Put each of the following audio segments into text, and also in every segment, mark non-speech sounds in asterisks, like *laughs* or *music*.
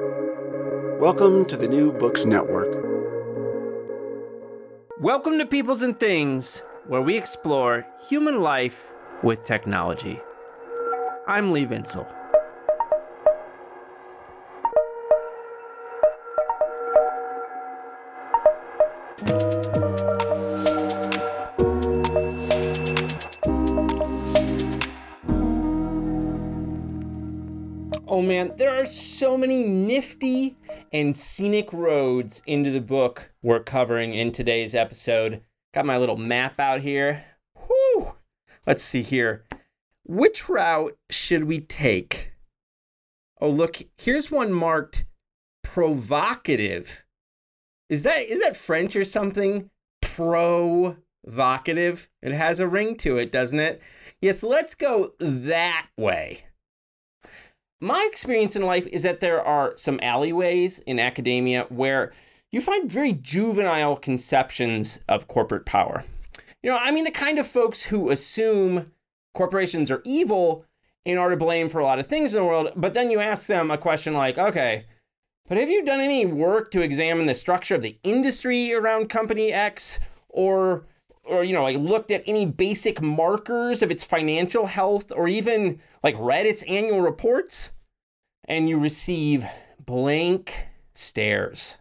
Welcome to the New Books Network. Welcome to Peoples and Things, where we explore human life with technology. I'm Lee Vinsel. So many nifty and scenic roads into the book we're covering in today's episode. Got my little map out here. Whew. Let's see here. Which route should we take? Oh, look, here's one marked provocative. Is that is that French or something? Provocative. It has a ring to it, doesn't it? Yes, let's go that way my experience in life is that there are some alleyways in academia where you find very juvenile conceptions of corporate power. You know, I mean, the kind of folks who assume corporations are evil and are to blame for a lot of things in the world, but then you ask them a question like, okay, but have you done any work to examine the structure of the industry around company X or or you know like looked at any basic markers of its financial health or even like read its annual reports and you receive blank stares.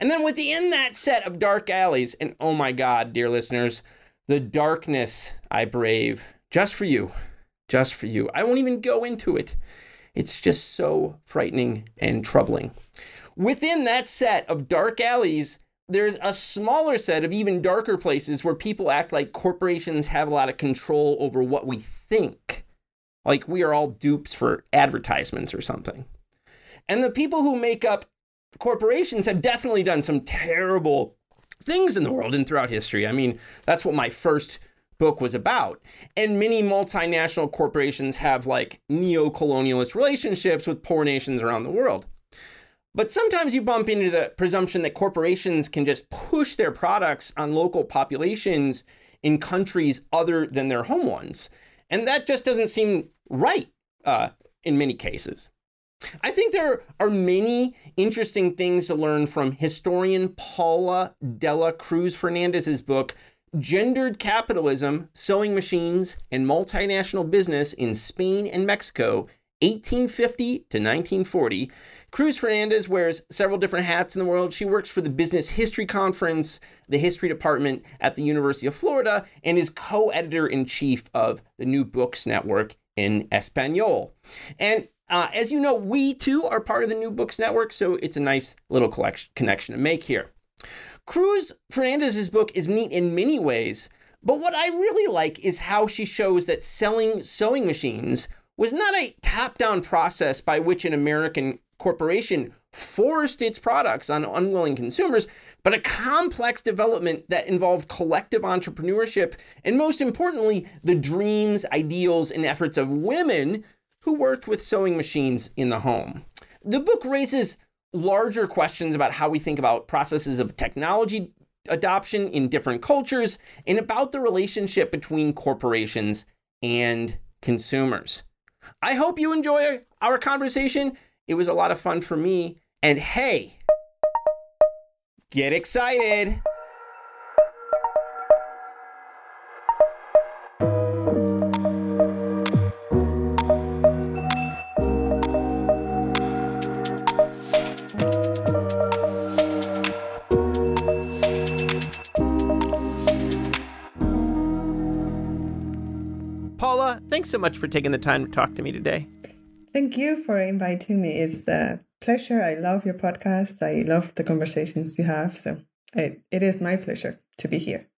And then within that set of dark alleys and oh my god dear listeners the darkness i brave just for you just for you. I won't even go into it. It's just so frightening and troubling. Within that set of dark alleys there's a smaller set of even darker places where people act like corporations have a lot of control over what we think. Like we are all dupes for advertisements or something. And the people who make up corporations have definitely done some terrible things in the world and throughout history. I mean, that's what my first book was about. And many multinational corporations have like neo colonialist relationships with poor nations around the world. But sometimes you bump into the presumption that corporations can just push their products on local populations in countries other than their home ones. And that just doesn't seem right uh, in many cases. I think there are many interesting things to learn from historian Paula de la Cruz Fernandez's book, Gendered Capitalism, Sewing Machines, and Multinational Business in Spain and Mexico, 1850 to 1940. Cruz Fernandez wears several different hats in the world. She works for the Business History Conference, the History Department at the University of Florida, and is co editor in chief of the New Books Network in Espanol. And uh, as you know, we too are part of the New Books Network, so it's a nice little connection to make here. Cruz Fernandez's book is neat in many ways, but what I really like is how she shows that selling sewing machines was not a top down process by which an American corporation forced its products on unwilling consumers, but a complex development that involved collective entrepreneurship and, most importantly, the dreams, ideals, and efforts of women who worked with sewing machines in the home. The book raises larger questions about how we think about processes of technology adoption in different cultures and about the relationship between corporations and consumers. I hope you enjoy our conversation. It was a lot of fun for me. And hey, get excited. So much for taking the time to talk to me today. Thank you for inviting me. It's a pleasure. I love your podcast. I love the conversations you have. So it, it is my pleasure to be here.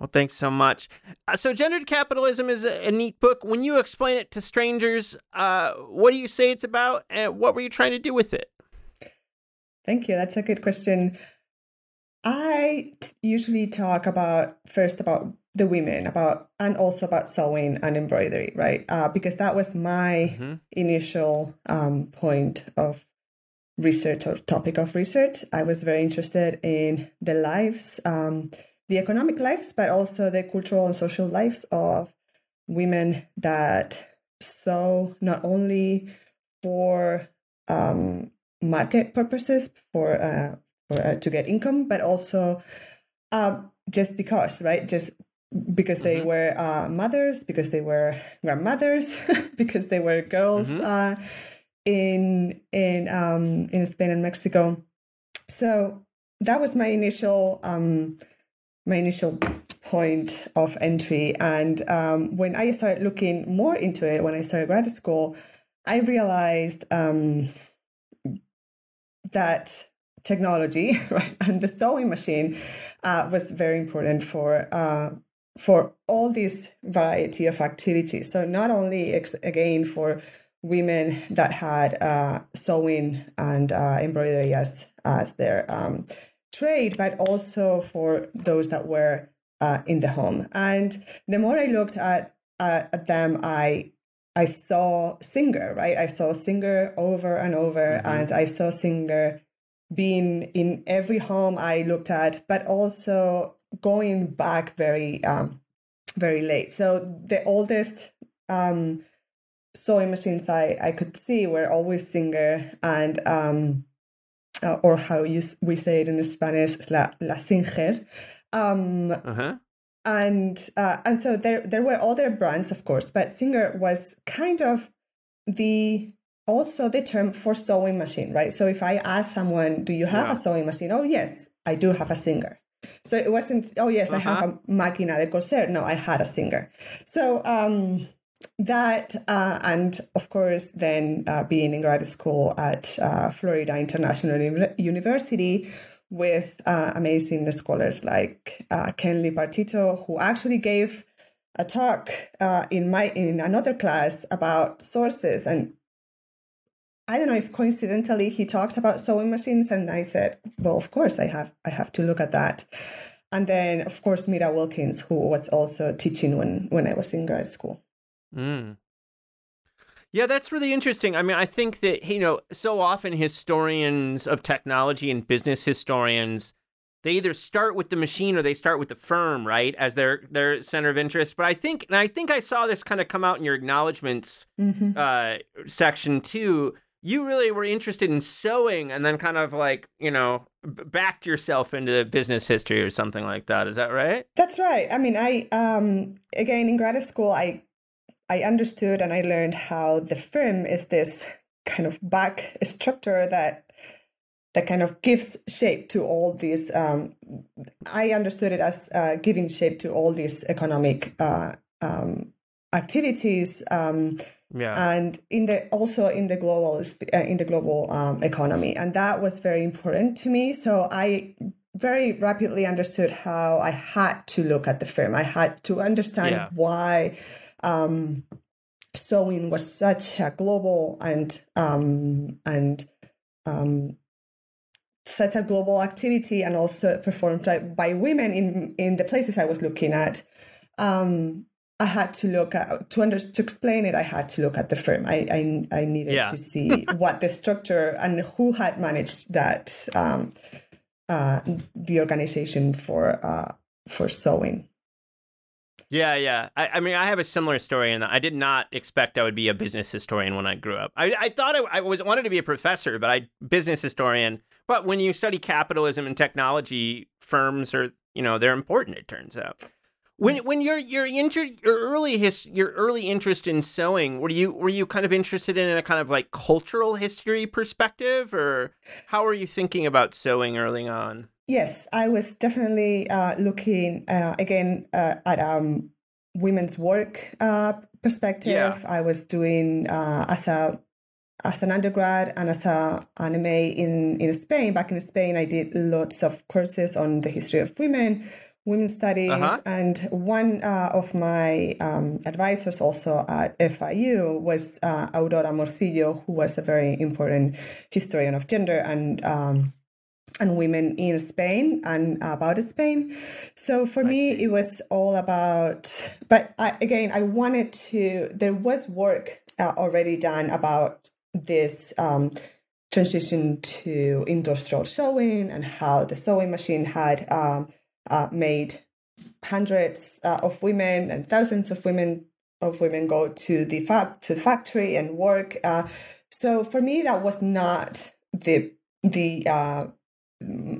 Well, thanks so much. Uh, so, Gendered Capitalism is a, a, neat book. When you explain it to strangers, uh, what do you say it's about, and what were you trying to do with it? Thank you. That's a good question. I t- usually talk about first about the women about and also about sewing and embroidery right uh, because that was my mm-hmm. initial um, point of research or topic of research i was very interested in the lives um, the economic lives but also the cultural and social lives of women that sew not only for um, market purposes for, uh, for uh, to get income, but also um, just because, right? Just because they mm-hmm. were uh, mothers, because they were grandmothers, *laughs* because they were girls mm-hmm. uh, in in um, in Spain and Mexico. So that was my initial um, my initial point of entry. And um, when I started looking more into it, when I started grad school, I realized um, that technology *laughs* right, and the sewing machine uh, was very important for uh, for all this variety of activities. So not only again for women that had uh, sewing and uh, embroidery as as their um, trade, but also for those that were uh, in the home. And the more I looked at at them, I I saw Singer, right? I saw Singer over and over, mm-hmm. and I saw Singer being in every home I looked at, but also going back very um, very late. So the oldest um, sewing machines I, I could see were always Singer and um, uh, or how you, we say it in Spanish, la, la Singer. Um, uh-huh. And uh, and so there there were other brands, of course, but Singer was kind of the also the term for sewing machine, right? So if I ask someone, "Do you have yeah. a sewing machine?" Oh, yes, I do have a Singer. So it wasn't, oh, yes, uh-huh. I have uh-huh. a máquina de coser. No, I had a Singer. So um, that, uh, and of course, then uh, being in grad school at uh, Florida International University with uh, amazing scholars like uh, Ken Lipartito, who actually gave a talk uh, in my in another class about sources and I don't know if coincidentally he talked about sewing machines, and I said, "Well, of course I have. I have to look at that." And then, of course, Mira Wilkins, who was also teaching when when I was in grad school. Mm. Yeah, that's really interesting. I mean, I think that you know, so often historians of technology and business historians they either start with the machine or they start with the firm, right, as their their center of interest. But I think, and I think I saw this kind of come out in your acknowledgments mm-hmm. uh, section too you really were interested in sewing and then kind of like, you know, backed yourself into business history or something like that. Is that right? That's right. I mean, I um again in grad school I I understood and I learned how the firm is this kind of back structure that that kind of gives shape to all these um, i understood it as uh, giving shape to all these economic uh, um, activities um, yeah. and in the also in the global uh, in the global um, economy and that was very important to me so i very rapidly understood how i had to look at the firm i had to understand yeah. why um, sewing was such a global and um, and um, such a global activity and also performed by, by women in in the places i was looking at um, I had to look at to under to explain it. I had to look at the firm. I I, I needed yeah. to see what the structure and who had managed that um, uh, the organization for uh, for sewing. Yeah, yeah. I, I, mean, I have a similar story, and I did not expect I would be a business historian when I grew up. I, I thought I, I was wanted to be a professor, but I business historian. But when you study capitalism and technology, firms are you know they're important. It turns out. When when your your inter, your early his your early interest in sewing, were you were you kind of interested in a kind of like cultural history perspective, or how were you thinking about sewing early on? Yes, I was definitely uh, looking uh, again uh, at um, women's work uh, perspective. Yeah. I was doing uh, as a as an undergrad and as a an MA in in Spain. Back in Spain, I did lots of courses on the history of women women's studies. Uh-huh. And one uh, of my um, advisors also at FIU was uh, Aurora Morcillo, who was a very important historian of gender and um, and women in Spain and about Spain. So for I me, see. it was all about. But I, again, I wanted to. There was work uh, already done about this. Um, transition to industrial sewing and how the sewing machine had um, uh, made hundreds uh, of women and thousands of women of women go to the fab to the factory and work. Uh, so for me, that was not the the uh,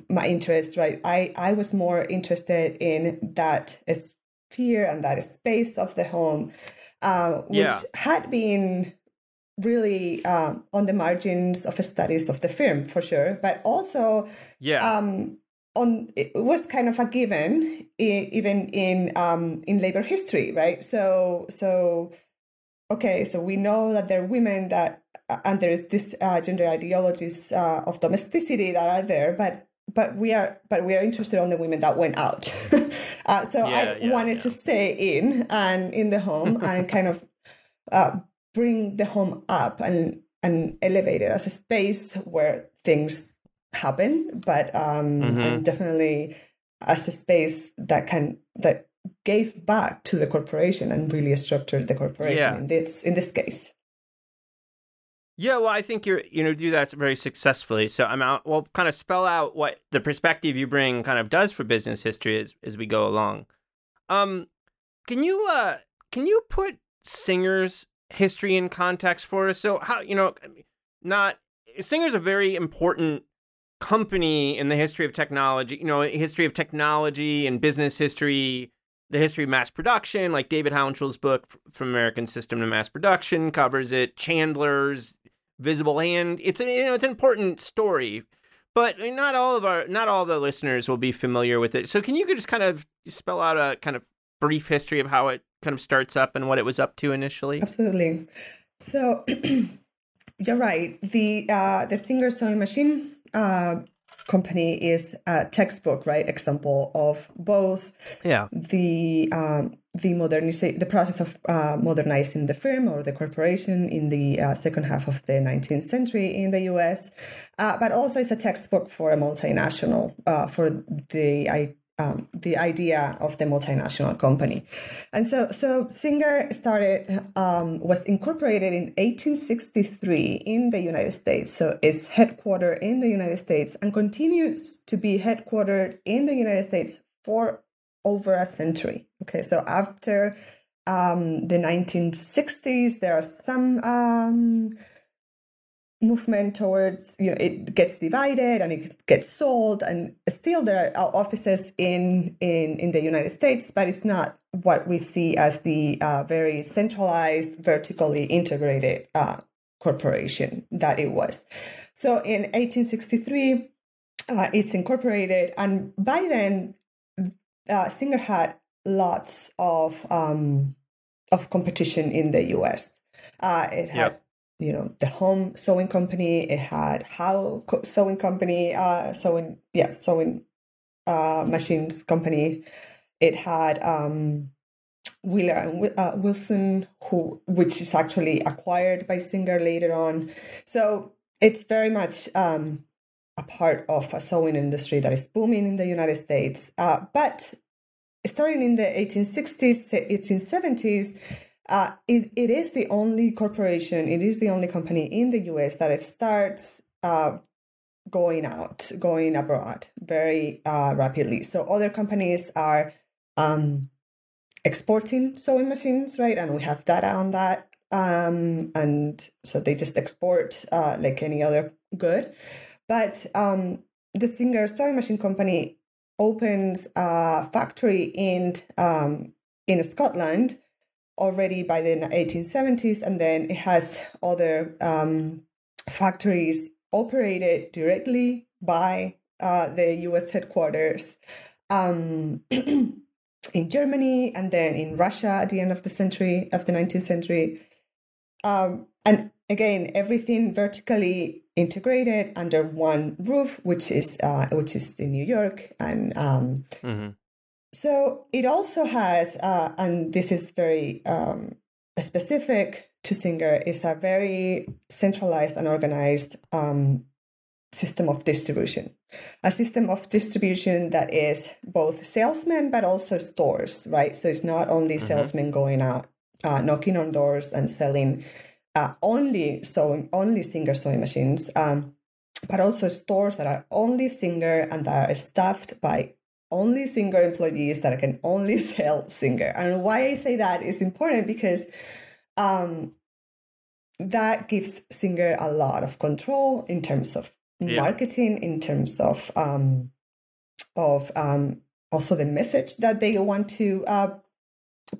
my interest. Right, I I was more interested in that sphere and that space of the home, uh, which yeah. had been really um, on the margins of studies of the film for sure, but also yeah. Um, on it was kind of a given even in um, in labor history, right? So so okay, so we know that there are women that uh, and there is this uh, gender ideologies uh, of domesticity that are there, but but we are but we are interested on the women that went out. *laughs* uh, so yeah, I yeah, wanted yeah. to stay in and in the home and *laughs* kind of uh, bring the home up and and elevate it as a space where things happen, but um, mm-hmm. and definitely as a space that can that gave back to the corporation and really structured the corporation yeah. in this in this case. Yeah, well, I think you're you know do that very successfully. So I'm out. Well, kind of spell out what the perspective you bring kind of does for business history as as we go along. Um, can you uh can you put Singer's history in context for us? So how you know not Singer's a very important company in the history of technology, you know, history of technology and business history, the history of mass production, like David Hounshell's book from American System to Mass Production covers it. Chandler's Visible Hand. It's a, you know, it's an important story. But not all of our not all the listeners will be familiar with it. So can you just kind of spell out a kind of brief history of how it kind of starts up and what it was up to initially? Absolutely. So *clears throat* you're right. The uh, the Singer sewing machine uh, company is a textbook, right? Example of both yeah. the um, the modernization, the process of uh, modernizing the firm or the corporation in the uh, second half of the 19th century in the U.S., uh, but also it's a textbook for a multinational uh, for the um, the idea of the multinational company. And so, so Singer started, um, was incorporated in 1863 in the United States. So it's headquartered in the United States and continues to be headquartered in the United States for over a century. Okay, so after um, the 1960s, there are some um, movement towards you know it gets divided and it gets sold and still there are offices in in in the united states but it's not what we see as the uh, very centralized vertically integrated uh, corporation that it was. So in 1863 uh, it's incorporated and by then uh, singer had lots of um, of competition in the us uh, it had yep you know the home sewing company it had Howe sewing company uh sewing yeah sewing uh machines company it had um Wheeler and uh, Wilson, who which is actually acquired by Singer later on. So it's very much um, a part of a sewing industry that is booming in the United States. Uh, but starting in the 1860s, 1870s, uh, it, it is the only corporation, it is the only company in the US that starts uh, going out, going abroad very uh, rapidly. So other companies are um, exporting sewing machines, right? And we have data on that. Um, and so they just export uh, like any other good. But um, the Singer Sewing Machine Company opens a factory in um, in Scotland already by the 1870s, and then it has other um, factories operated directly by uh, the US headquarters um, *clears throat* in Germany and then in Russia at the end of the century, of the 19th century. Um, and again, everything vertically integrated under one roof, which is uh, which is in New York, and um, mm-hmm. So it also has, uh, and this is very um, specific to Singer, is a very centralized and organized um, system of distribution. A system of distribution that is both salesmen but also stores, right? So it's not only mm-hmm. salesmen going out, uh, knocking on doors and selling uh, only sewing, only Singer sewing machines, um, but also stores that are only Singer and that are staffed by only Singer employees that can only *laughs* sell Singer. And why I say that is important because um, that gives Singer a lot of control in terms of yeah. marketing, in terms of um, of um, also the message that they want to uh,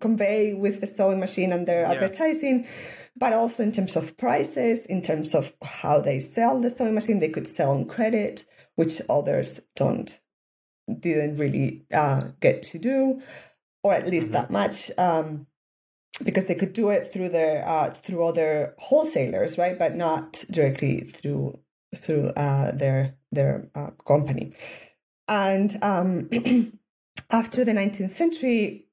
convey with the sewing machine and their yeah. advertising, but also in terms of prices, in terms of how they sell the sewing machine. They could sell on credit, which others don't didn't really uh, get to do, or at least mm-hmm. that much. Um, because they could do it through their uh, through other wholesalers, right? But not directly through through uh, their their uh, company. And um, *clears throat* after the 19th century,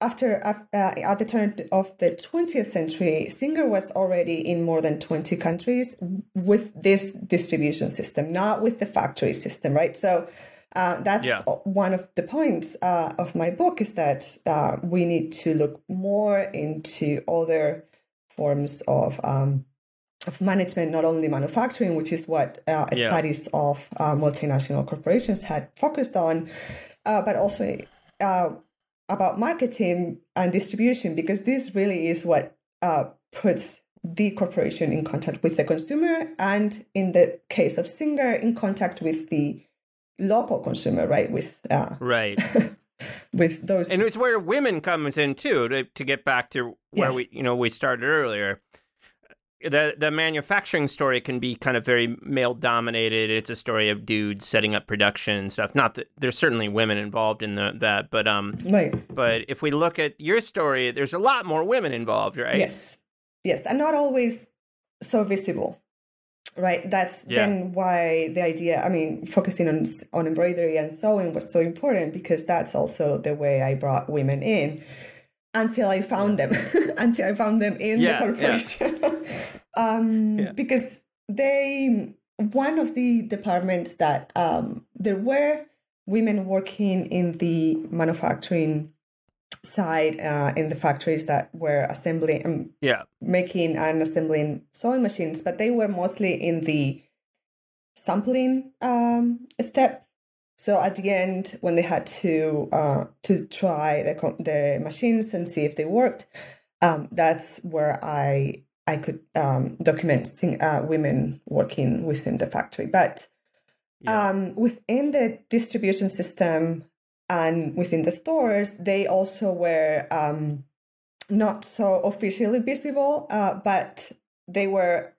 after uh, at the turn of the 20th century, Singer was already in more than 20 countries with this distribution system, not with the factory system, right? So uh, that's yeah. one of the points uh, of my book is that uh, we need to look more into other forms of um, of management, not only manufacturing, which is what uh, yeah. studies of uh, multinational corporations had focused on, uh, but also about marketing and distribution, because this really is what puts the corporation in contact with the consumer, and in the case of Singer, in contact with the local consumer, right? With uh, right. *laughs* with those, and it's where women comes in too. To to get back to where yes. we you know we started earlier. The the manufacturing story can be kind of very male dominated. It's a story of dudes setting up production and stuff. Not that there's certainly women involved in the, that, but um, right. But if we look at your story, there's a lot more women involved, right? Yes, yes, and not always so visible right that's yeah. then why the idea i mean focusing on on embroidery and sewing was so important because that's also the way i brought women in until i found them. *laughs* Until i found them in yeah, the corporation. *laughs* Yeah. um, because they one of the departments that um, there were women working in the manufacturing side uh, in the factories that were assembling um, yeah. making and assembling sewing machines but they were mostly in the sampling um, step so at the end when they had to uh, to try the, the machines and see if they worked um, that's where i i could um, document uh, women working within the factory but yeah. um, within the distribution system and within the stores, they also were um, not so officially visible, uh, but they were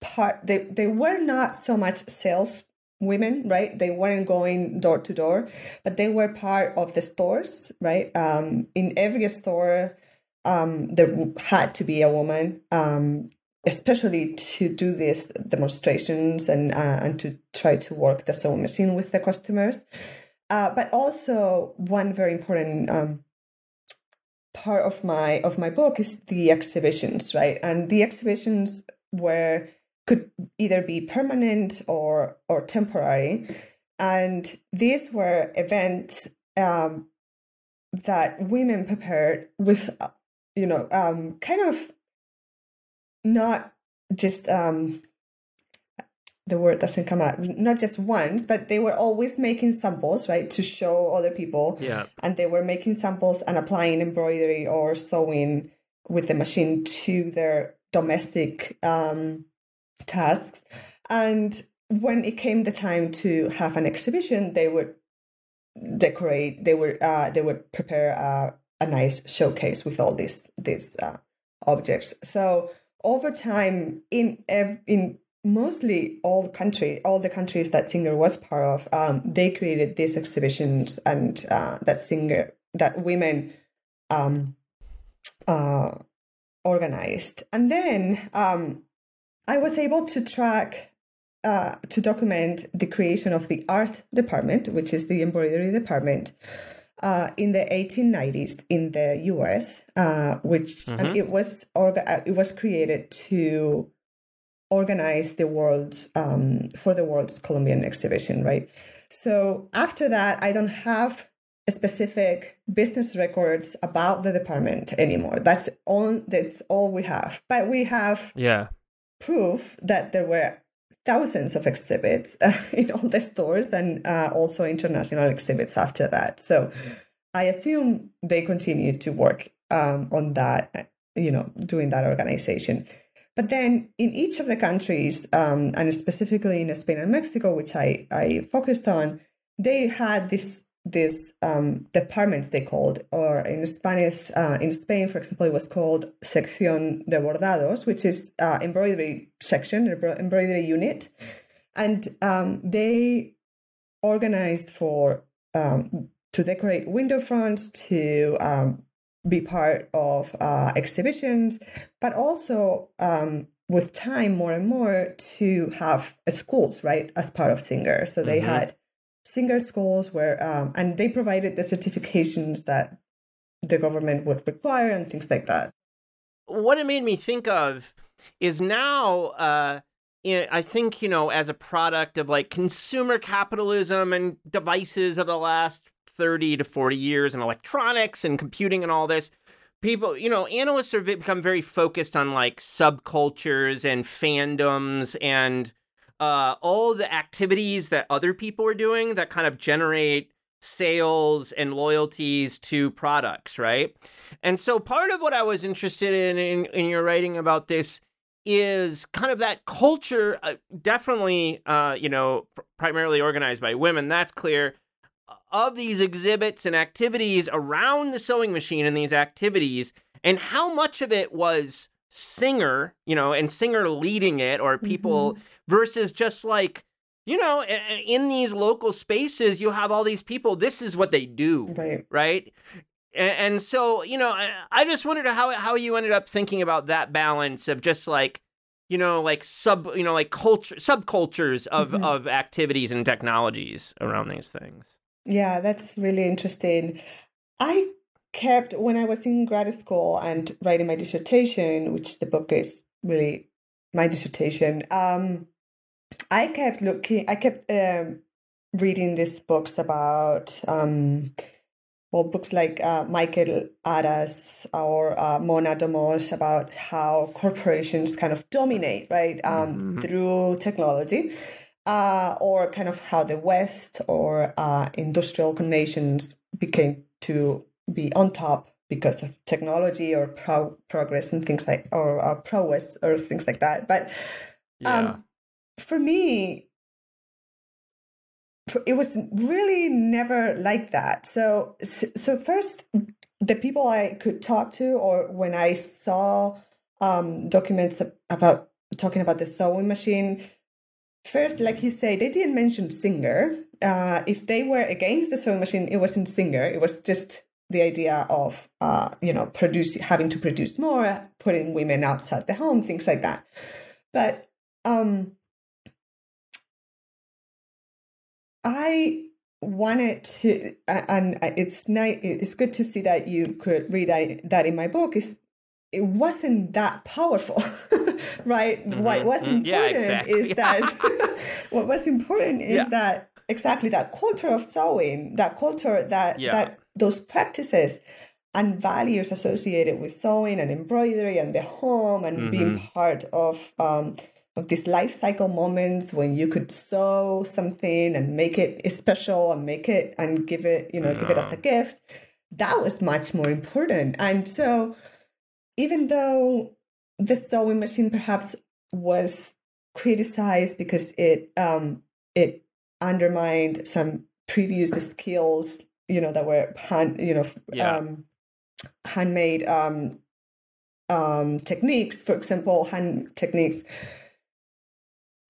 part. They they were not so much sales women, right? They weren't going door to door, but they were part of the stores, right? Um, in every store, um, there had to be a woman, um, especially to do these demonstrations and uh, and to try to work the sewing machine with the customers. Uh, but also one very important um, part of my of my book is the exhibitions, right? And the exhibitions were could either be permanent or or temporary, and these were events um, that women prepared with, you know, um, kind of not just um, the word doesn't come out not just once but they were always making samples right to show other people. Yeah. And they were making samples and applying embroidery or sewing with the machine to their domestic um, tasks and when it came the time to have an exhibition they would decorate they would uh, they would prepare a, a nice showcase with all these these uh, objects so over time in in mostly all country, all the countries that Singer was part of, um, they created these exhibitions and uh, that Singer, that women um, uh, organized. And then um, I was able to track, uh, to document the creation of the art department, which is the embroidery department. Uh, in the 1890s in the U.S., uh, which mm-hmm. it was orga- it was created to organize the world's um, for the world's Columbian exhibition, right? So after that, I don't have specific business records about the department anymore. That's all. That's all we have. But we have yeah proof that there were thousands of exhibits uh, *laughs* in all the stores and uh, also international exhibits after that. So I assume they continued to work um, on that, you know, doing that organization. But then in each of the countries, um, and specifically in Spain and Mexico, which I, I focused on, they had this these um, departments they called, or in Spanish, uh, in Spain, for example, it was called Sección de Bordados, which is uh, embroidery section, embroidery unit, and um, they organized for um, to decorate window fronts, to um, be part of uh, exhibitions, but also um, with time more and more to have schools, right, as part of Singer. So they mm-hmm. had Singer schools where, um, and they provided the certifications that the government would require and things like that. What it made me think of is now, uh, I think, you know, as a product of like consumer capitalism and devices of the last 30 to 40 years and electronics and computing and all this, people, you know, analysts have become very focused on like subcultures and fandoms and uh, all the activities that other people are doing that kind of generate sales and loyalties to products, right? And so part of what I was interested in in, in your writing about this is kind of that culture, uh, definitely, uh, you know, pr- primarily organized by women, that's clear, of these exhibits and activities around the sewing machine and these activities, and how much of it was singer, you know, and singer leading it or people mm-hmm. Versus just like, you know, in these local spaces, you have all these people. This is what they do, right? Right. And, so, you know, I just wondered how how you ended up thinking about that balance of just like, you know, like sub, you know, like culture subcultures of mm-hmm. of activities and technologies around these things. Yeah, that's really interesting. I kept, when I was in grad school and writing my dissertation, which the book is really my dissertation, um, I kept looking, I kept um, reading these books about, um, well, books like uh, Michael Adas or uh, Mona Domosh about how corporations kind of dominate, right, um, mm-hmm. through technology uh, or kind of how the West or uh, industrial nations became to be on top because of technology or pro- progress and things like or uh, prowess or things like that. But um, yeah. For me, it was really never like that. So so first, the people I could talk to, or when I saw um, documents about talking about the sewing machine First, like you say, they didn't mention Singer. Uh, if they were against the sewing machine, it wasn't Singer. It was just the idea of, uh, you know, produce having to produce more, putting women outside the home, things like that. But um, I wanted to, and it's nice. It's good to see that you could read that in my book. Is it wasn't that powerful, *laughs* right? Mm-hmm. What was important yeah, exactly. is that *laughs* *laughs* what was important is yeah. that exactly that culture of sewing, that culture that yeah. that those practices and values associated with sewing and embroidery and the home and mm-hmm. being part of um, of these life cycle moments when you could sew something and make it special and make it and give it you know give it as a gift that was much more important and so even though the sewing machine perhaps was criticized because it um, it undermined some previous skills, you know, that were hand, you know, yeah. um, handmade um, um, techniques, for example, hand techniques.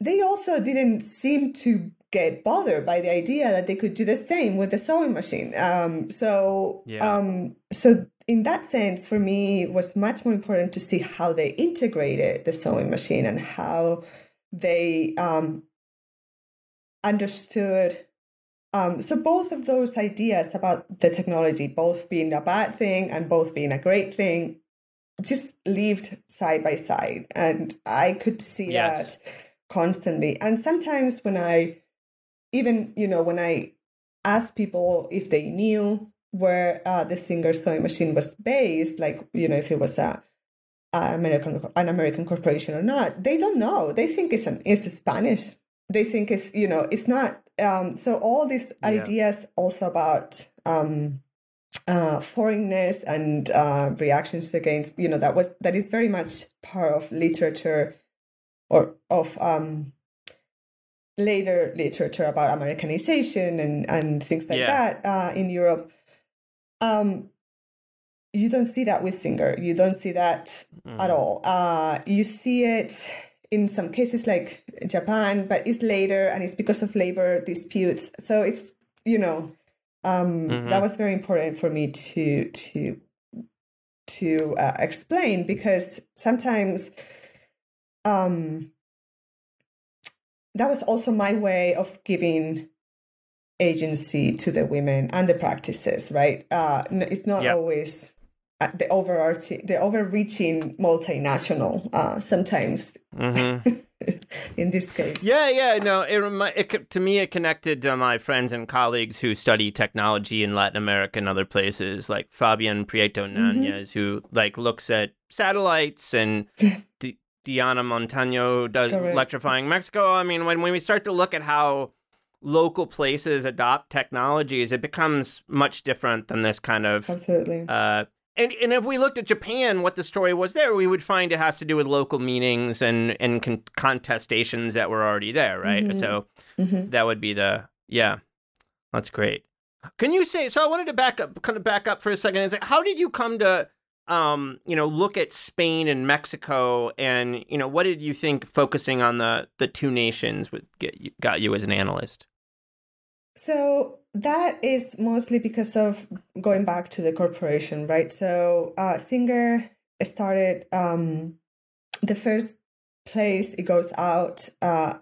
They also didn't seem to get bothered by the idea that they could do the same with the sewing machine. Um, so, yeah. um, so in that sense, for me, it was much more important to see how they integrated the sewing machine and how they um, understood. Um, so both of those ideas about the technology, both being a bad thing and both being a great thing, just lived side by side, and I could see yes. that constantly. And sometimes when I even you know when i asked people if they knew where uh, the singer sewing machine was based like you know if it was a American an American corporation or not. They don't know. They think it's an it's Spanish. They think it's you know it's not. Um, so all these yeah. ideas also about um, uh, foreignness and uh, reactions against you know that was that is very much part of literature or of um, later literature about Americanization and and things like yeah. that uh, in Europe. Um, you don't see that with Singer. You don't see that mm. at all. Uh, you see it in some cases like Japan, but it's later and it's because of labor disputes. So it's you know um, mm-hmm. that was very important for me to to to uh, explain because sometimes um, that was also my way of giving agency to the women and the practices right uh, it's not yep. always the overarching, the overreaching multinational uh, sometimes. Mm-hmm. *laughs* in this case, yeah, yeah, no, it, it to me it connected to my friends and colleagues who study technology in Latin America and other places, like Fabian Prieto Nanez, mm-hmm. who like looks at satellites and. *laughs* D- Diana Montaño does Correct. electrifying Mexico. I mean, when, when we start to look at how local places adopt technologies, it becomes much different than this kind of absolutely uh, and and if we looked at Japan, what the story was there, we would find it has to do with local meanings and and con- contestations that were already there, right? Mm-hmm. So mm-hmm. that would be the yeah, that's great. Can you say so? I wanted to back up, kind of back up for a second. and say, how did you come to, um, you know, look at Spain and Mexico, and you know, what did you think focusing on the the two nations would get got you as an analyst? So that is mostly because of going back to the corporation, right? So uh, Singer started um, the first place it goes out uh,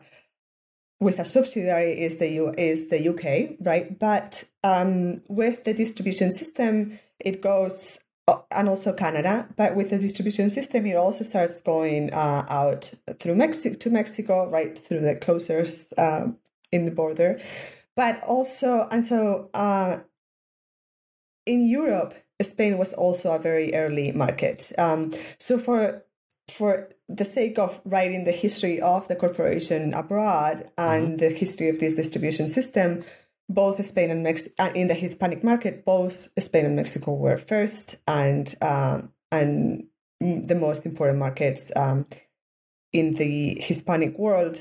with a subsidiary is the U is the UK, right? But um, with the distribution system, it goes and also Canada. But with the distribution system, it also starts going uh, out through Mexico to Mexico, right through the closers uh, in the border but also and so uh, in Europe, Spain was also a very early market. Um, so for for the sake of writing the history of the corporation abroad and mm-hmm. the history of this distribution system, both Spain and Mexico uh, in the Hispanic market, both Spain and Mexico were first and um, and the most important markets um, in the Hispanic world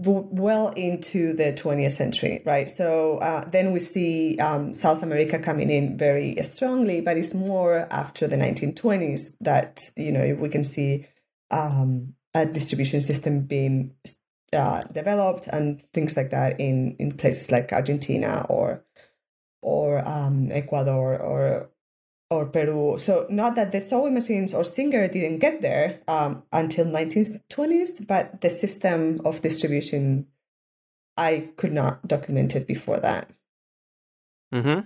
well into the 20th century, right? So uh, then we see um, South America coming in very strongly, but it's more after the 1920s that you know we can see um, a distribution system being uh, developed and things like that in in places like Argentina or or um, Ecuador or or Peru. So not that the sewing machines or Singer didn't get there um, until 1920s, but the system of distribution, I could not document it before that. Hmm.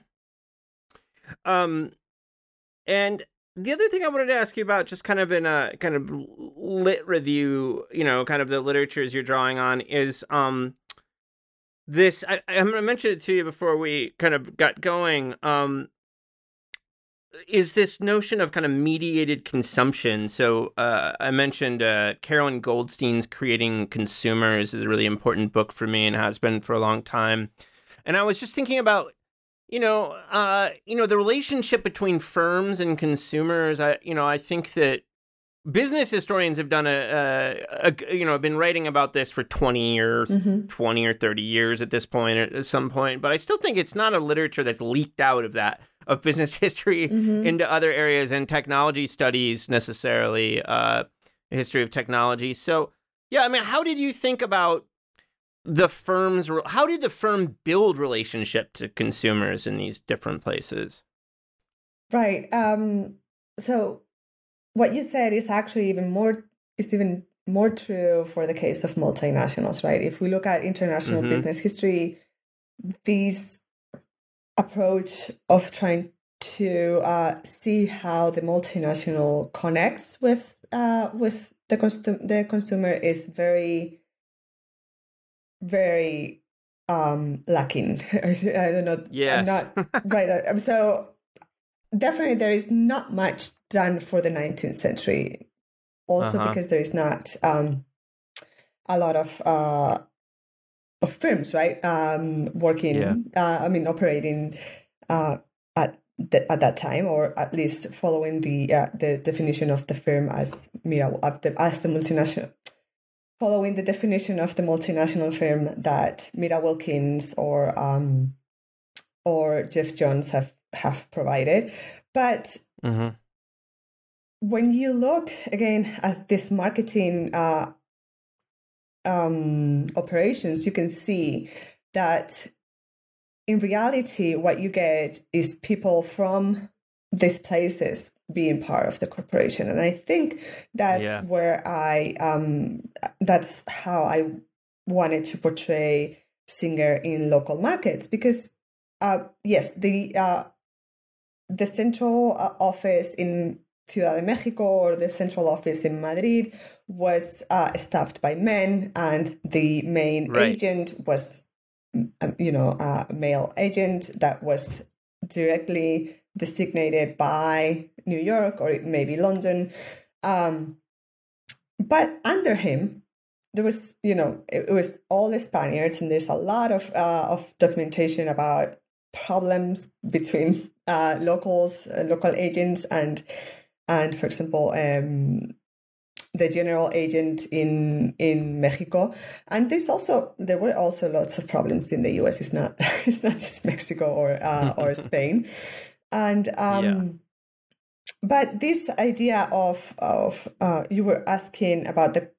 Um, and the other thing I wanted to ask you about, just kind of in a kind of lit review, you know, kind of the literatures you're drawing on, is um this. I, I'm going to mention it to you before we kind of got going. Um, is this notion of kind of mediated consumption. So uh, I mentioned uh, Carolyn Goldstein's Creating Consumers is a really important book for me and has been for a long time. And I was just thinking about, you know, uh, you know, the relationship between firms and consumers. I, you know, I think that business historians have done a, a, a you know, been writing about this for 20 years, mm-hmm. 20 or 30 years at this point, at some point. But I still think it's not a literature that's leaked out of that of business *laughs* history mm-hmm. into other areas and technology studies necessarily uh, history of technology. So yeah, I mean, how did you think about the firm's? How did the firm build relationship to consumers in these different places? Right. Um, so what you said is actually even more is even more true for the case of multinationals, right? If we look at international mm-hmm. business history, these approach of trying to uh, see how the multinational connects with uh, with the consum- the consumer is very very um lacking *laughs* i don't know yes. i'm not *laughs* right uh, so definitely there is not much done for the 19th century also Uh-huh. because there is not um, a lot of uh, of firms, right? Um, working, Yeah. uh, I mean, operating uh, at the, at that time, or at least following the uh, the definition of the firm as Mira as the, as the multinational. Following the definition of the multinational firm that Mira Wilkins or um, or Geoff Jones have have provided, but hmm when you look again at this marketing uh, um, operations, you can see that in reality, what you get is people from these places being part of the corporation, and I think that's Yeah. where I um, that's how I wanted to portray Singer in local markets because uh, yes, the uh, the central uh, office in Ciudad de Mexico or the central office in Madrid was uh, staffed by men, and the main Right. agent was, um, you know, a male agent that was directly designated by New York or maybe London. Um, but under him, there was, you know, it, it was all the Spaniards, and there's a lot of uh, of documentation about problems between uh, locals, uh, local agents, and and for example, um, the general agent in in Mexico. And there's also there were also lots of problems in the U.S. It's not *laughs* it's not just Mexico or uh, or *laughs* Spain, and um, Yeah. but this idea of of uh, you were asking about the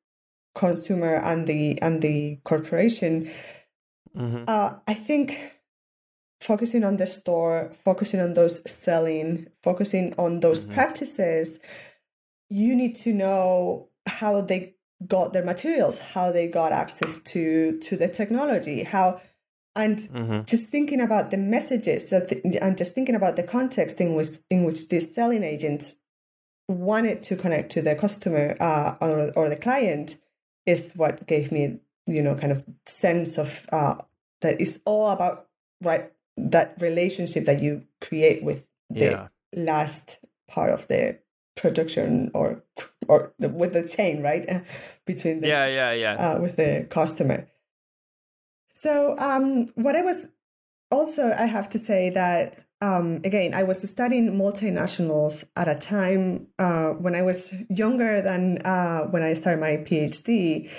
consumer and the and the corporation. hmm Uh, I think focusing on the store, focusing on those selling, focusing on those Mhm. practices, you need to know how they got their materials, how they got access to to the technology, how and hmm just thinking about the messages th- and just thinking about the context in which in which these selling agents wanted to connect to the customer uh, or, or the client is what gave me you know kind of sense of uh, that it's all about right that relationship that you create with the Yeah. last part of the production or or the, with the chain right *laughs* between the Yeah, yeah, yeah. uh, with the customer. So um, what I was also, I have to say that um, again, I was studying multinationals at a time uh, when I was younger than uh, when I started my PhD.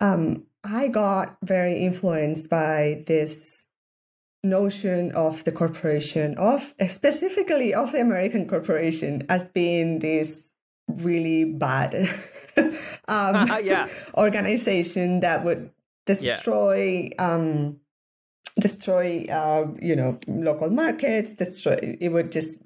Um, I got very influenced by this notion of the corporation of specifically of the American corporation as being this really bad *laughs* um, *laughs* Yeah. organization that would destroy um, destroy uh, you know local markets destroy it would just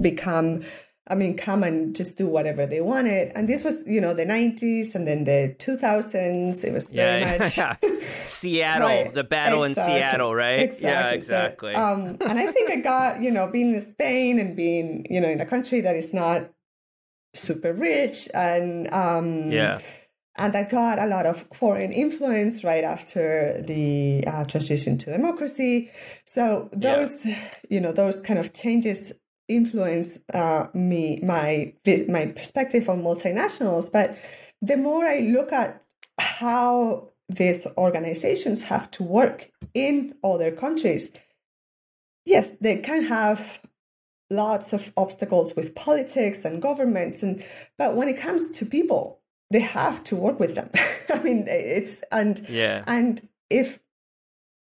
become I mean, come and just do whatever they wanted. And this was, you know, the 90s and then the 2000s. It was very Yeah, *laughs* much yeah. *laughs* Seattle, Right, the battle exactly, in Seattle, right? Yeah, Exactly. exactly. So, um, and I think I *laughs* got, you know, being in Spain and being, you know, in a country that is not super rich and um, yeah. And I got a lot of foreign influence right after the uh, transition to democracy. So those, you know, those kind of changes influence uh, me my my perspective on multinationals. But the more I look at how these organizations have to work in other countries, yes, they can have lots of obstacles with politics and governments and but when it comes to people they have to work with them *laughs* i mean it's and Yeah. and if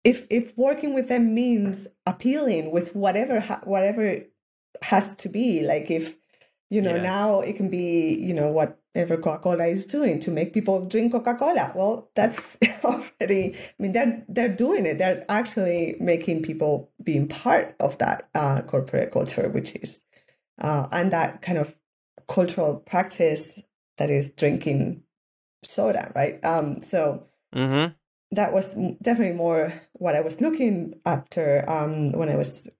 if if working with them means appealing with whatever ha- whatever has to be like if you know Yeah. now it can be you know whatever coca-cola is doing to make people drink coca-cola well that's *laughs* already i mean they're they're doing it they're actually making people being part of that uh, corporate culture which is uh, and that kind of cultural practice that is drinking soda right um so Mm-hmm. that was definitely more what I was looking after um, when I was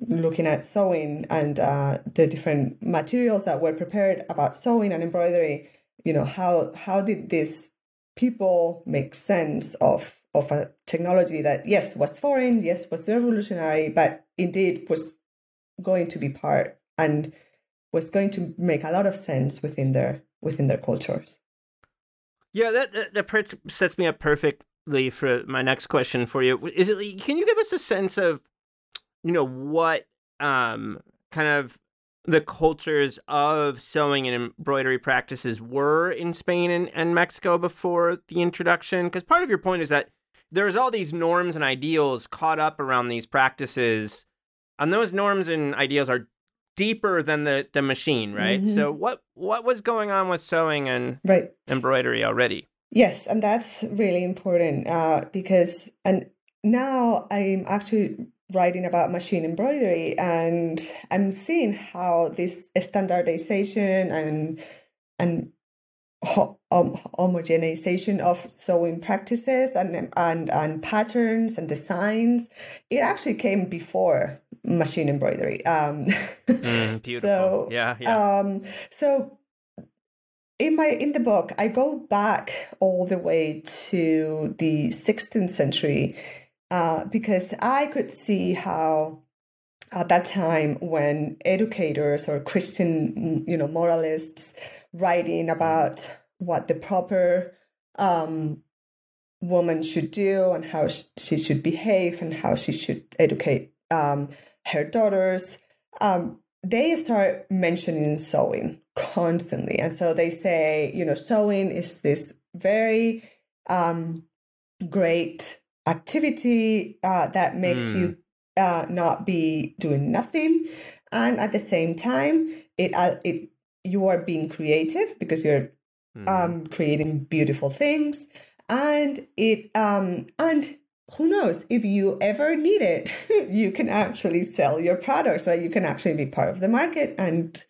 looking at sewing and uh, the different materials that were prepared about sewing and embroidery. You know how how did these people make sense of of a technology that yes was foreign, yes was revolutionary, but indeed was going to be part and was going to make a lot of sense within their within their cultures. Yeah, that that, sets me up perfectly for my next question for you. Is it? Can you give us a sense of, you know, what um kind of the cultures of sewing and embroidery practices were in Spain and, and Mexico before the introduction? Because part of your point is that there's all these norms and ideals caught up around these practices, and those norms and ideals are deeper than the the machine, right? Mm-hmm. So what what was going on with sewing and right. embroidery already? Yes, and that's really important uh, because and now I'm actually writing about machine embroidery and I'm seeing how this standardization and and ho- um, homogenization of sewing practices and, and and patterns and designs it actually came before machine embroidery um *laughs* mm, beautiful so yeah, yeah. um so in my in the book i go back all the way to the 16th century uh, because i could see how at that time when educators or Christian, you know, moralists writing about what the proper um, woman should do and how she should behave and how she should educate um, her daughters, um, they start mentioning sewing constantly. And so they say, you know, sewing is this very um, great activity uh, that makes mm. you uh, not be doing nothing, and at the same time, it uh, it you are being creative because you're mm. um, creating beautiful things, and it um, and who knows if you ever need it, *laughs* you can actually sell your products, right? You can actually be part of the market and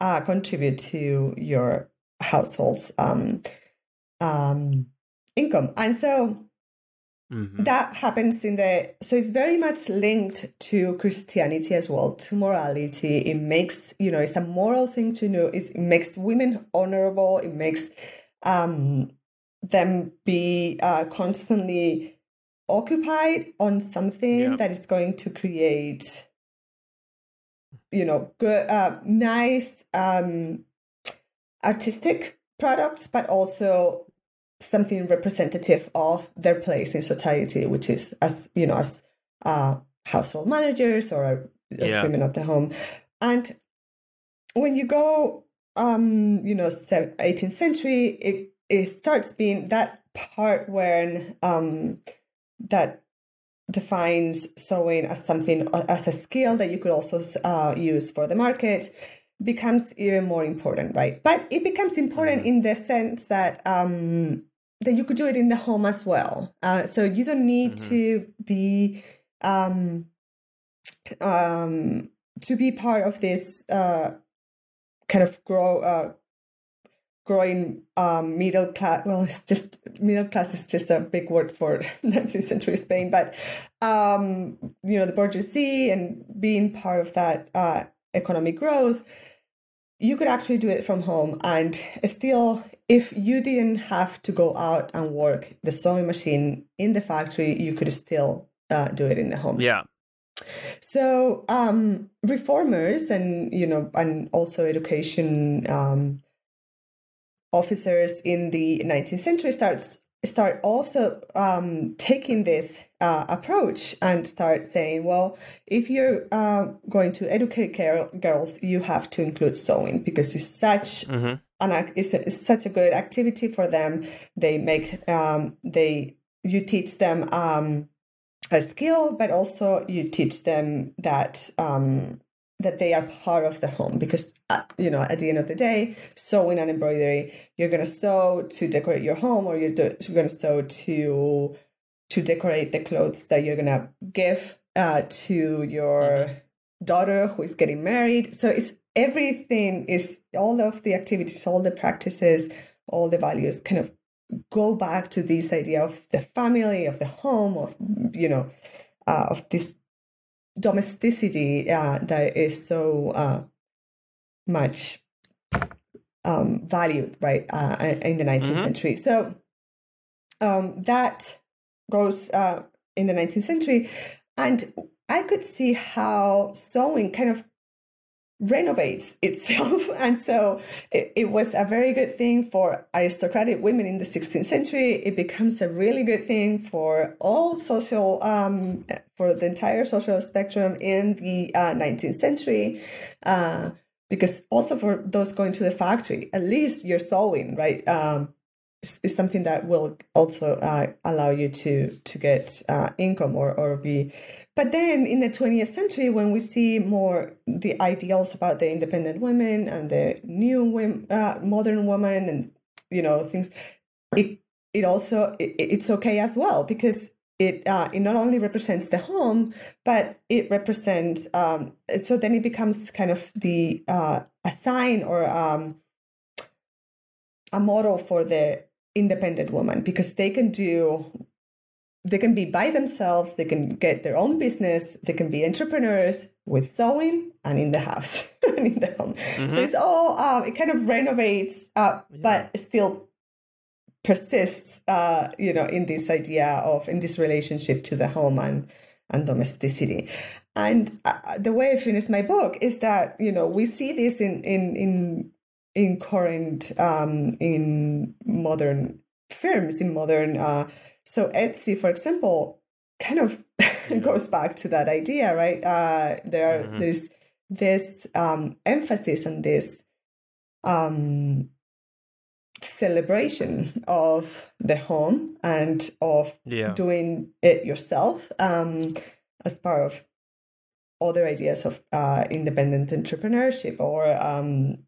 uh, contribute to your household's um, um, income, and so Mm-hmm. That happens in the so it's very much linked to Christianity as well, to morality. It makes you know it's a moral thing to know. It's, it makes women honorable. It makes um, them be uh, constantly occupied on something yep. that is going to create you know good uh, nice um, artistic products, but also something representative of their place in society, which is as you know, as uh, household managers or as yeah. women of the home. And when you go, um, you know, 18th century, it it starts being that part when um, that defines sewing as something as a skill that you could also uh, use for the market becomes even more important, right? But it becomes important mm-hmm. in the sense that um, that you could do it in the home as well. Uh, so you don't need mm-hmm. to be um, um, to be part of this uh, kind of grow uh, growing um, middle class. Well, it's just middle class is just a big word for *laughs* 19th century Spain, but um, you know the bourgeoisie and being part of that uh, economic growth you could actually do it from home and still if you didn't have to go out and work the sewing machine in the factory you could still uh, do it in the home yeah so um, reformers and you know and also education um, officers in the 19th century starts start also um, taking this uh, approach and start saying, well, if you're uh, going to educate girls, you have to include sewing because it's such mm-hmm. an it's, a, it's, such a good activity for them. They make um, they you teach them um, a skill, but also you teach them that um, that they are part of the home because uh, you know at the end of the day sewing and embroidery you're going to sew to decorate your home or you're, do- you're going to sew to to decorate the clothes that you're going to give uh, to your mm-hmm. daughter who is getting married so it's everything is all of the activities all the practices all the values kind of go back to this idea of the family of the home of you know uh, of this domesticity uh, that is so uh, much um, valued, right, uh, in the 19th mm-hmm. century. So um, that goes uh, in the 19th century. And I could see how sewing kind of renovates itself. *laughs* And so it, it, was a very good thing for aristocratic women in the 16th century. It becomes a really good thing for all social, um, for the entire social spectrum in the uh, 19th century. Uh, because also for those going to the factory, at least you're sewing, right? Um, is something that will also uh, allow you to to get uh, income or or be but then in the 20th century, when we see more the ideals about the independent women and the new women, uh, modern woman, and you know things, it it also it, it's okay as well because it uh, it not only represents the home, but it represents um, so then it becomes kind of the uh, a sign or um, a model for the independent woman because they can do they can be by themselves, they can get their own business, they can be entrepreneurs with sewing and in the house *laughs* and in the home. Mm-hmm. So it's all, um, it kind of renovates, uh, yeah. but still persists, uh, you know, in this idea of, in this relationship to the home and, and domesticity. And uh, the way I finish my book is that, you know, we see this in, in, in, in current, um, in modern firms, in modern, uh, so Etsy, for example, kind of *laughs* goes back to that idea, right? Uh, there are, mm-hmm. there's this um, emphasis on this um, celebration of the home and of yeah. doing it yourself um, as part of other ideas of uh, independent entrepreneurship or um,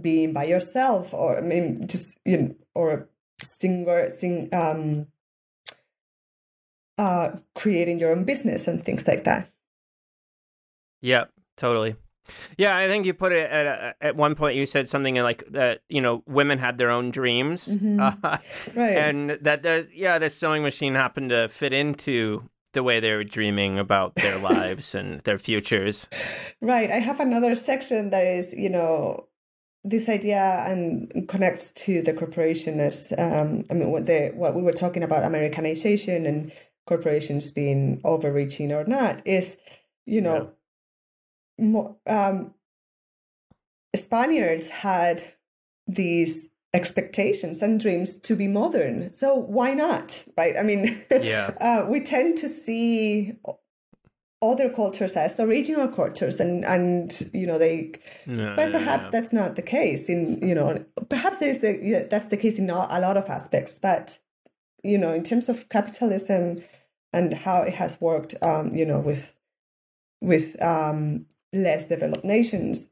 being by yourself or I mean just you know or singer sing um uh, creating your own business and things like that. Yeah, totally. Yeah, I think you put it at at one point. You said something like that. You know, women had their own dreams, mm-hmm. uh, *laughs* right? And that does, yeah, the sewing machine happened to fit into the way they were dreaming about their *laughs* lives and their futures. Right. I have another section that is, you know, this idea and connects to the corporation as um, I mean what the what we were talking about Americanization and corporations being overreaching or not is you know yeah. mo- um, spaniards had these expectations and dreams to be modern. So why not right? I mean yeah. *laughs* uh, we tend to see other cultures as original cultures and and you know they no, but perhaps that's not the case in you know perhaps there's the yeah, that's the case in a lot of aspects but you know, in terms of capitalism and how it has worked, um, you know, with with um, less developed nations,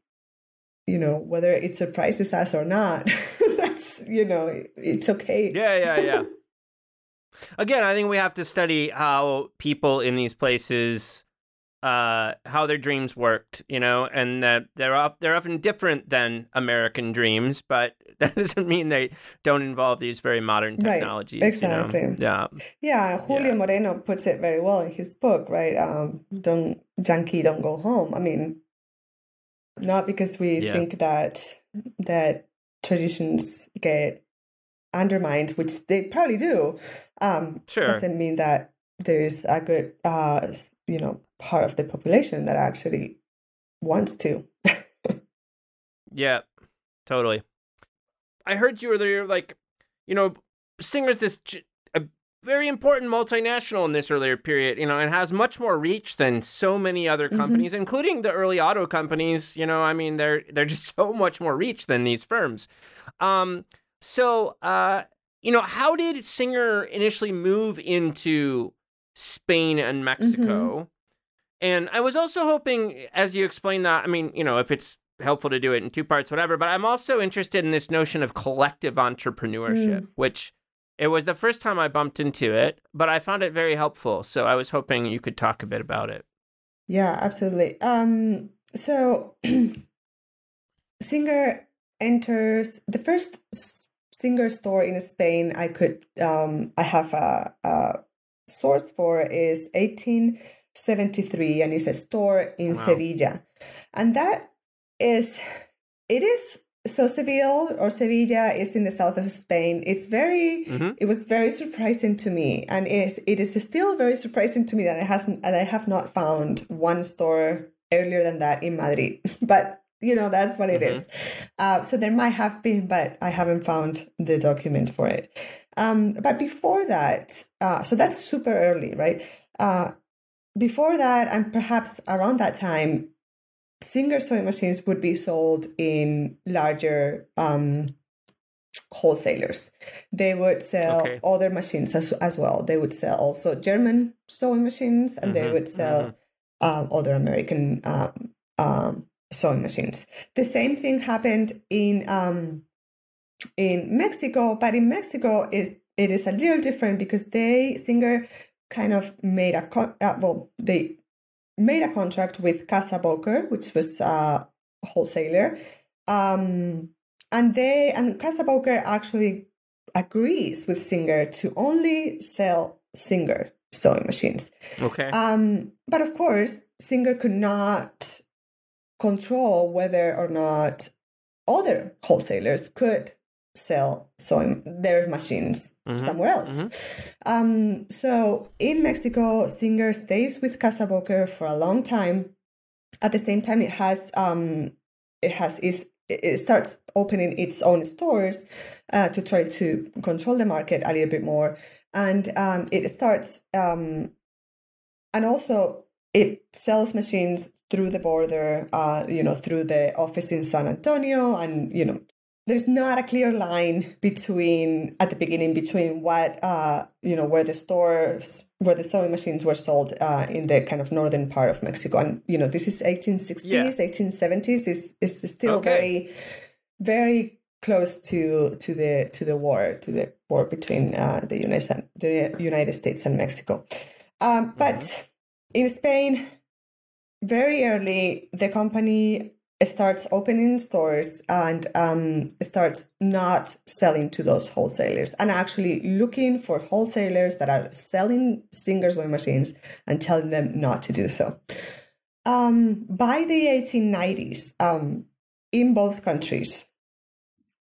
you know, whether it surprises us or not, *laughs* that's you know, it's okay. Yeah, yeah, yeah. *laughs* Again, I think we have to study how people in these places uh, how their dreams worked, you know, and that they're off, they're often different than American dreams, but *laughs* that doesn't mean they don't involve these very modern technologies. Right. Exactly. You know? Yeah. Yeah. Julio yeah. Moreno puts it very well in his book, right? Um, don't Yankee, don't go home. I mean, not because we yeah. think that that traditions get undermined, which they probably do. Um, sure. Doesn't mean that there's a good, uh, you know, part of the population that actually wants to. yeah, totally. I heard you earlier, like, you know, Singer's this a very important multinational in this earlier period, you know, and has much more reach than so many other mm-hmm. companies, mm-hmm. including the early auto companies. You know, I mean, they're they're just so much more reach than these firms. Um, so, uh, you know, how did Singer initially move into Spain and Mexico? Mm-hmm. And I was also hoping, as you explained that, I mean, you know, if it's helpful to do it in two parts, whatever, but I'm also interested in this notion of collective entrepreneurship, mm. which it was the first time I bumped into it, but I found it very helpful. So I was hoping you could talk a bit about it. Yeah, absolutely. Um, so *clears throat* Singer enters the first Singer store in Spain I could um, I have a, a source for is 1873 and it's a store in wow. Sevilla. And that is, it is, so Seville or Sevilla is in the south of Spain. It's very, mm-hmm. it was very surprising to me. And it is, it is still very surprising to me that it hasn't, and I have not found one store earlier than that in Madrid. *laughs* But you know that's what it is. Uh, so there might have been, but I haven't found the document for it. Um, but before that, uh, so that's super early, right? Uh, before that, and perhaps around that time, Singer sewing machines would be sold in larger um, wholesalers. They would sell Okay. other machines as, as well. They would sell also German sewing machines, and they Mhm, would sell um, other American um, um, sewing machines. The same thing happened in um, in Mexico, but in Mexico is it is a little different because they Singer kind of made a con- uh, well they made a contract with Casa Boker, which was a wholesaler, um, and they and Casa Boker actually agrees with Singer to only sell Singer sewing machines. Okay. Um, but of course, Singer could not control whether or not other wholesalers could sell sewing their machines Mhm, somewhere else. Um, so in Mexico, Singer stays with Casa Boker for a long time. At the same time, it has um, it has is it starts opening its own stores uh, to try to control the market a little bit more, and um, it starts um, and also it sells machines through the border, uh, you know, through the office in San Antonio, and you know, there's not a clear line between at the beginning between what uh, you know where the stores where the sewing machines were sold uh, in the kind of northern part of Mexico, and you know, this is 1860s, Yeah. 1870s, is is still Okay. very, very close to to the to the war to the war between uh, the United the United States and Mexico. Um, but in Spain, very early, the company starts opening stores and um, starts not selling to those wholesalers and actually looking for wholesalers that are selling Singer sewing machines and telling them not to do so. Um, by the 1890s, um, in both countries,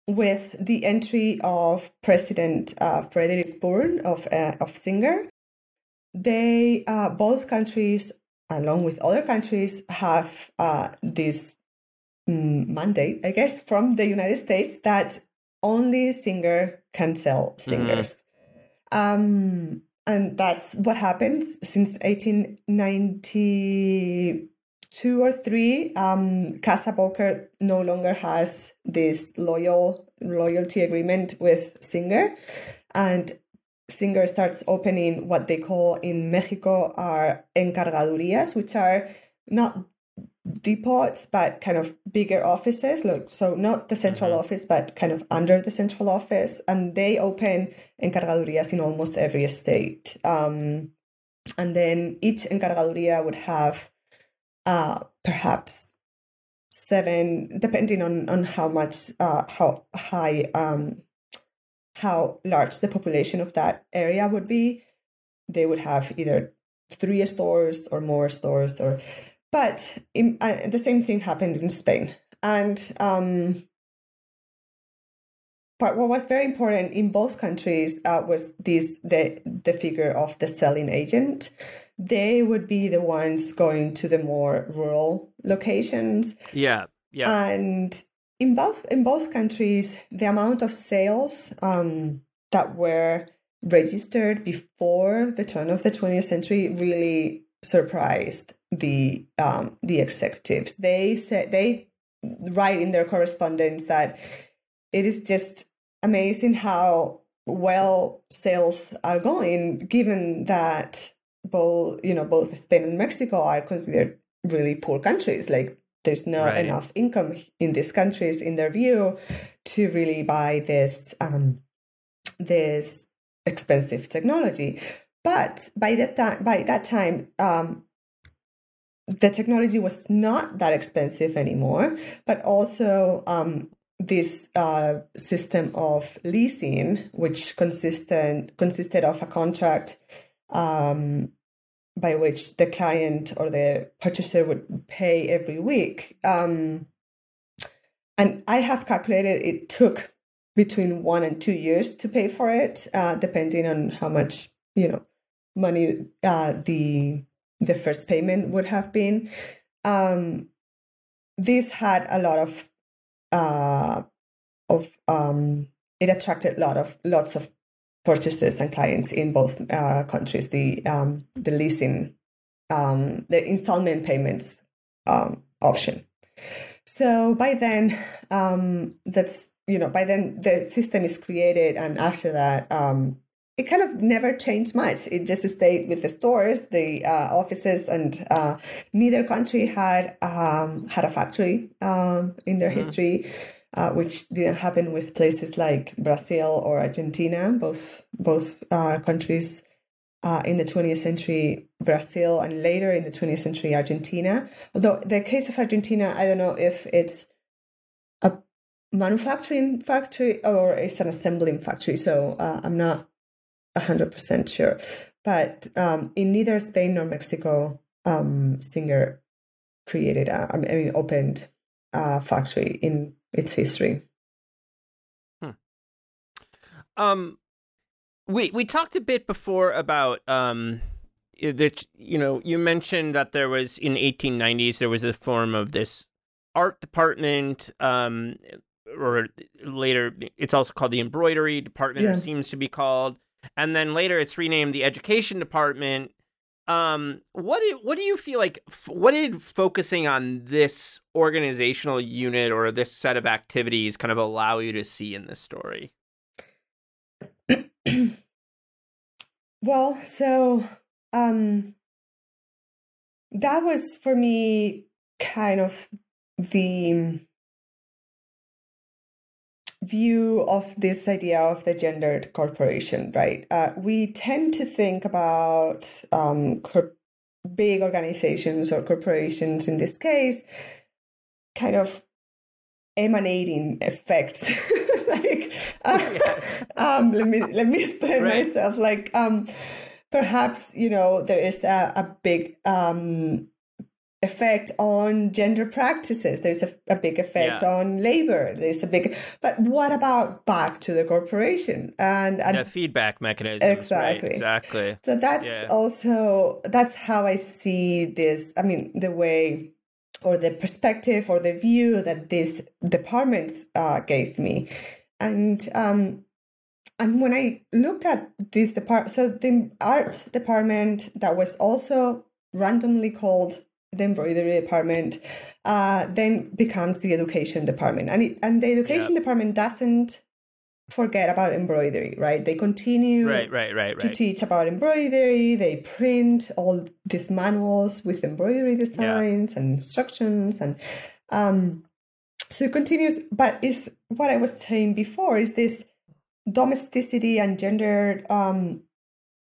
with the entry of President uh, Frederick Bourne of uh, of Singer, they uh, both countries, along with other countries, have uh, this mandate, I guess, from the United States that only Singer can sell singers. Um, and that's what happens since 1892 or three. Um, Casa Boker no longer has this loyal loyalty agreement with Singer, and Singer starts opening what they call in Mexico are encargadurías, which are not depots but kind of bigger offices look so not the central office but kind of under the central office and they open encargadurías in almost every state um, and then each encargaduría would have uh, perhaps seven depending on on how much uh, how high um, how large the population of that area would be they would have either three stores or more stores or but in, uh, the same thing happened in Spain. And um, but what was very important in both countries uh, was this the the figure of the selling agent. They would be the ones going to the more rural locations, Yeah. Yeah. and in both in both countries, the amount of sales um, that were registered before the turn of the 20th century really surprised the um, the executives. They said they write in their correspondence that it is just amazing how well sales are going, given that both you know both Spain and Mexico are considered really poor countries. Like there's not Right. enough income in these countries, in their view, to really buy this um, this expensive technology. But by that time, by that time, um, the technology was not that expensive anymore. But also, um, this uh, system of leasing, which consisted consisted of a contract um, by which the client or the purchaser would pay every week. Um, and I have calculated it took between one and two years to pay for it, uh, depending on how much you know money uh, the the first payment would have been. Um, this had a lot of uh, of um, it attracted a lot of lots of purchases and clients in both uh, countries. The um, the leasing, um, the installment payments um, option. So by then, um, that's you know by then the system is created, and after that, um, it kind of never changed much. It just stayed with the stores, the uh, offices, and uh, neither country had um, had a factory um, in their mm-hmm. history, uh, which didn't happen with places like Brazil or Argentina. Both both uh, countries uh, in the 20th century, Brazil, and later in the 20th century, Argentina. Although the case of Argentina, I don't know if it's a manufacturing factory or it's an assembling factory. So uh, I'm not 100% sure. But um, in neither Spain nor Mexico, um, Singer created, a, I mean, opened a factory in its history. Hmm. Um, we we talked a bit before about um, that you know you mentioned that there was in 1890s there was a form of this art department um, or later it's also called the embroidery department yeah. seems to be called and then later it's renamed the education department. Um, what did what do you feel like? What did focusing on this organizational unit or this set of activities kind of allow you to see in this story? *clears throat* well, so um, that was for me kind of the view of this idea of the gendered corporation, right? Uh, we tend to think about um, cor- big organizations or corporations in this case, kind of emanating effects. *laughs* like, *laughs* uh, yes. um, let me let me explain right. myself. Like, um, perhaps you know there is a, a big um, effect on gender practices. There's a, a big effect yeah. on labor. There's a big but what about back to the corporation? And, and the feedback mechanism exactly right, exactly. So that's yeah. also that's how i see this i mean the way or the perspective or the view that these departments uh, gave me. And um and when i looked at this department so the art department that was also randomly called the embroidery department uh, then becomes the education department. And it, and the education department doesn't forget about embroidery right? They continue right, right, right, to teach about embroidery. They print all these manuals with embroidery designs yeah. and instructions and um, so it continues. But is what i was saying before is this domesticity and gender um,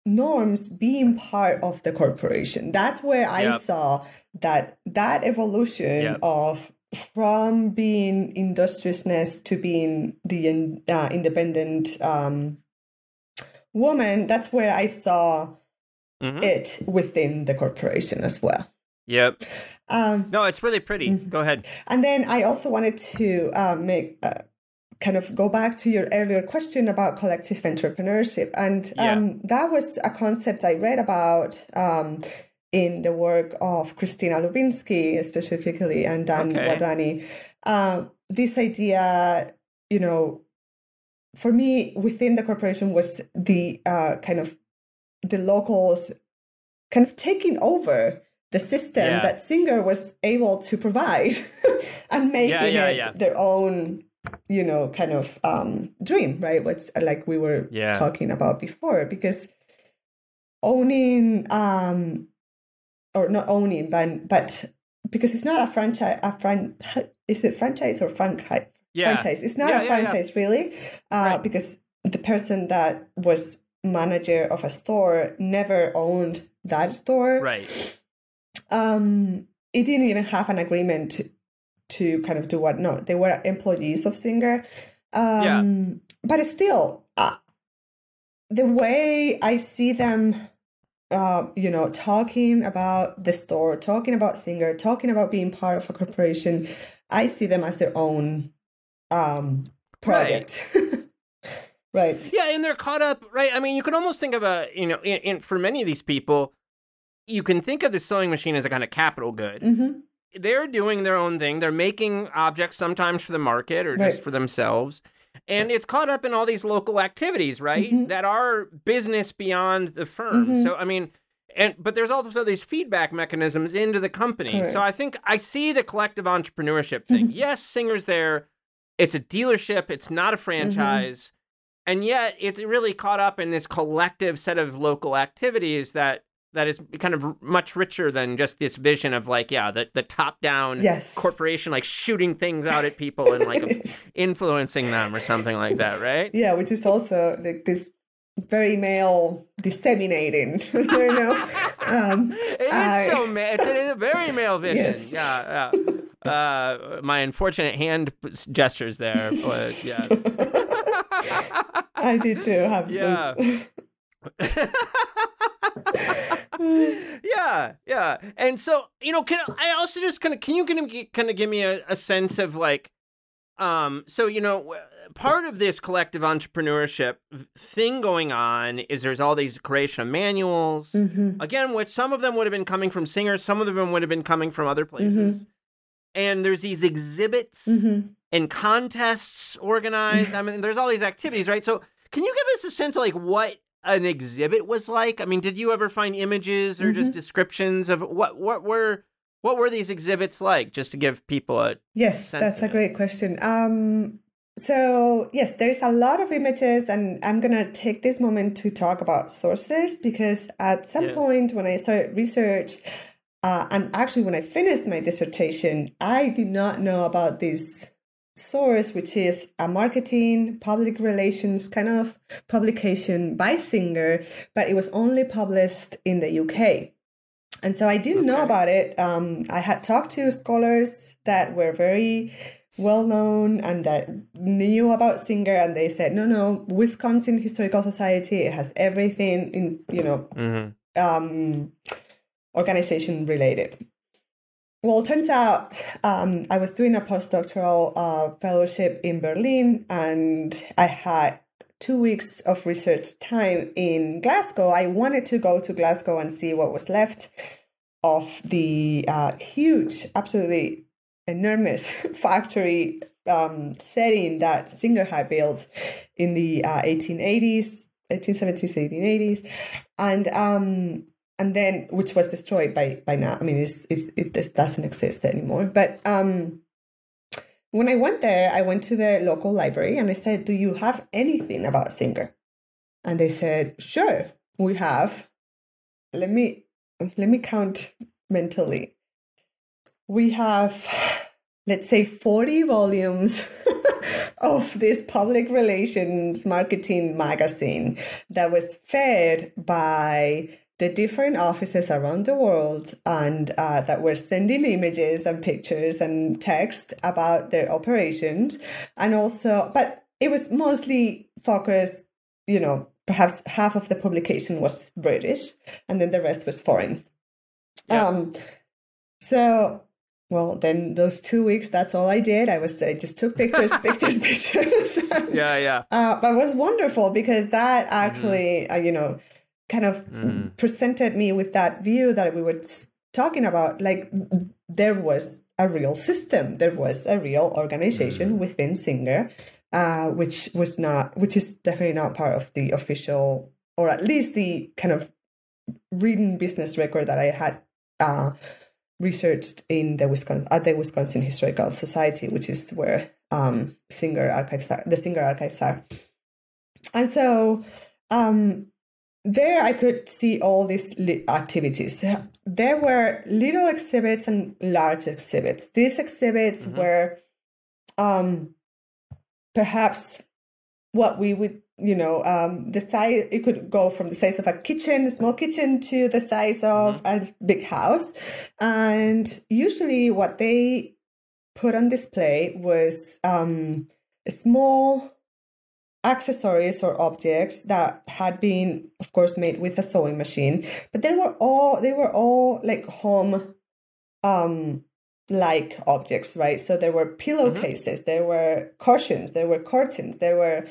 norms being part of the corporation. That's where I saw that that evolution yep. of from being industriousness to being the uh, independent um, woman. That's where I saw mm-hmm. it within the corporation as well. Yep. Um, no, it's really pretty. Mm-hmm. Go ahead. And then I also wanted to uh, make uh, kind of go back to your earlier question about collective entrepreneurship. And yeah. um, that was a concept I read about um, in the work of Christina Lubinski, specifically, and Dan okay. Wadhwani. Uh, this idea, you know, for me, within the corporation was the uh, kind of the locals kind of taking over the system yeah. that Singer was able to provide *laughs* and making yeah, it their own you know kind of um dream right what's like we were yeah. talking about before because owning um or not owning but but because it's not a franchise a fran is it franchise or franchise yeah. franchise it's not yeah, a franchise really uh right. because the person that was manager of a store never owned that store right um it didn't even have an agreement to kind of do what no they were employees of singer. Um yeah. but still uh, the way i see them uh, you know talking about the store talking about singer talking about being part of a corporation i see them as their own um project. Right. *laughs* right. Yeah and they're caught up right? I mean you can almost think of a you know in for many of these people you can think of the sewing machine as a kind of capital good. Mm-hmm they're doing their own thing. They're making objects sometimes for the market or just for themselves. And it's caught up in all these local activities, right? Mhm. That are business beyond the firm. Mhm. So I mean, and but there's also these feedback mechanisms into the company. So I think I see the collective entrepreneurship thing. Mhm. yes, Singer's there. It's a dealership. It's not a franchise. And yet it's really caught up in this collective set of local activities that that is kind of much richer than just this vision of like, yeah, the, the top down Yes. corporation like shooting things out at people and like *laughs* influencing them or something like that, right? yeah, which is also like this very male disseminating, *laughs* you know. Um, It is I- so ma- it's, it is a very male vision. Yes. Yeah, yeah. Uh, my unfortunate hand gestures there was yeah. *laughs* I did too have Yeah. *laughs* yeah, yeah. And so, you know, can I also just kind of can you kind of kind of give me a, a sense of like um so you know part of this collective entrepreneurship thing going on is there's all these creation of manuals Mhm. again which some of them would have been coming from singers some of them would have been coming from other places and there's these exhibits Mhm. and contests organized. I mean, there's all these activities, right? So, can you give us a sense of like what an exhibit was like? I mean, did you ever find images or just descriptions of what what were what were these exhibits like? Just to give people a Yes, that's a great question. Um, so yes, there's a lot of images, and I'm gonna take this moment to talk about sources because at some Yeah. point when I started research, uh, and actually when I finished my dissertation, I did not know about this source, which is a marketing public relations kind of publication by Singer, but it was only published in the UK. And so I didn't know about it. Um, I had talked to scholars that were very well known and that knew about Singer, and they said, no, no, Wisconsin Historical Society it has everything in, you know, Mhm. um, organization related. Well, it turns out um, I was doing a postdoctoral uh, fellowship in Berlin, and I had two weeks of research time in Glasgow. I wanted to go to Glasgow and see what was left of the uh, huge, absolutely enormous *laughs* factory um, setting that Singer had built in the uh, 1880s, 1870s, 1880s, and um, and then which was destroyed by by now. I mean, it's, it's it doesn't exist anymore. But um, when I went there, I went to the local library and I said, "Do you have anything about Singer?" And they said, "Sure, we have." Let me let me count mentally. We have, let's say, forty volumes. *laughs* of this public relations marketing magazine that was fed by the different offices around the world and uh, that were sending images and pictures and text about their operations. And also but it was mostly focused you know perhaps half of the publication was british and then the rest was foreign. Yeah. um so well then those two weeks that's all i did. I was i just took pictures *laughs* pictures pictures. Yeah, yeah. uh, but it was wonderful because that actually, uh, you know, kind of Mhm. presented me with that view that we were talking about. Like there was a real system, there was a real organization within Singer, uh, which was not, which is definitely not part of the official, or at least the kind of written business record that I had. Uh, researched in the Wisconsin at the Wisconsin Historical Society, which is where um, Singer archives are. The Singer archives are, and so um, there I could see all these activities. There were little exhibits and large exhibits. These exhibits Mhm. were um, perhaps what we would you know um, the size it could go from the size of a kitchen a small kitchen to the size of a big house and usually what they put on display was um, a small accessories or objects that had been of course made with a sewing machine but they were all they were all like home um like objects right? So there were pillowcases there were cushions there were curtains there were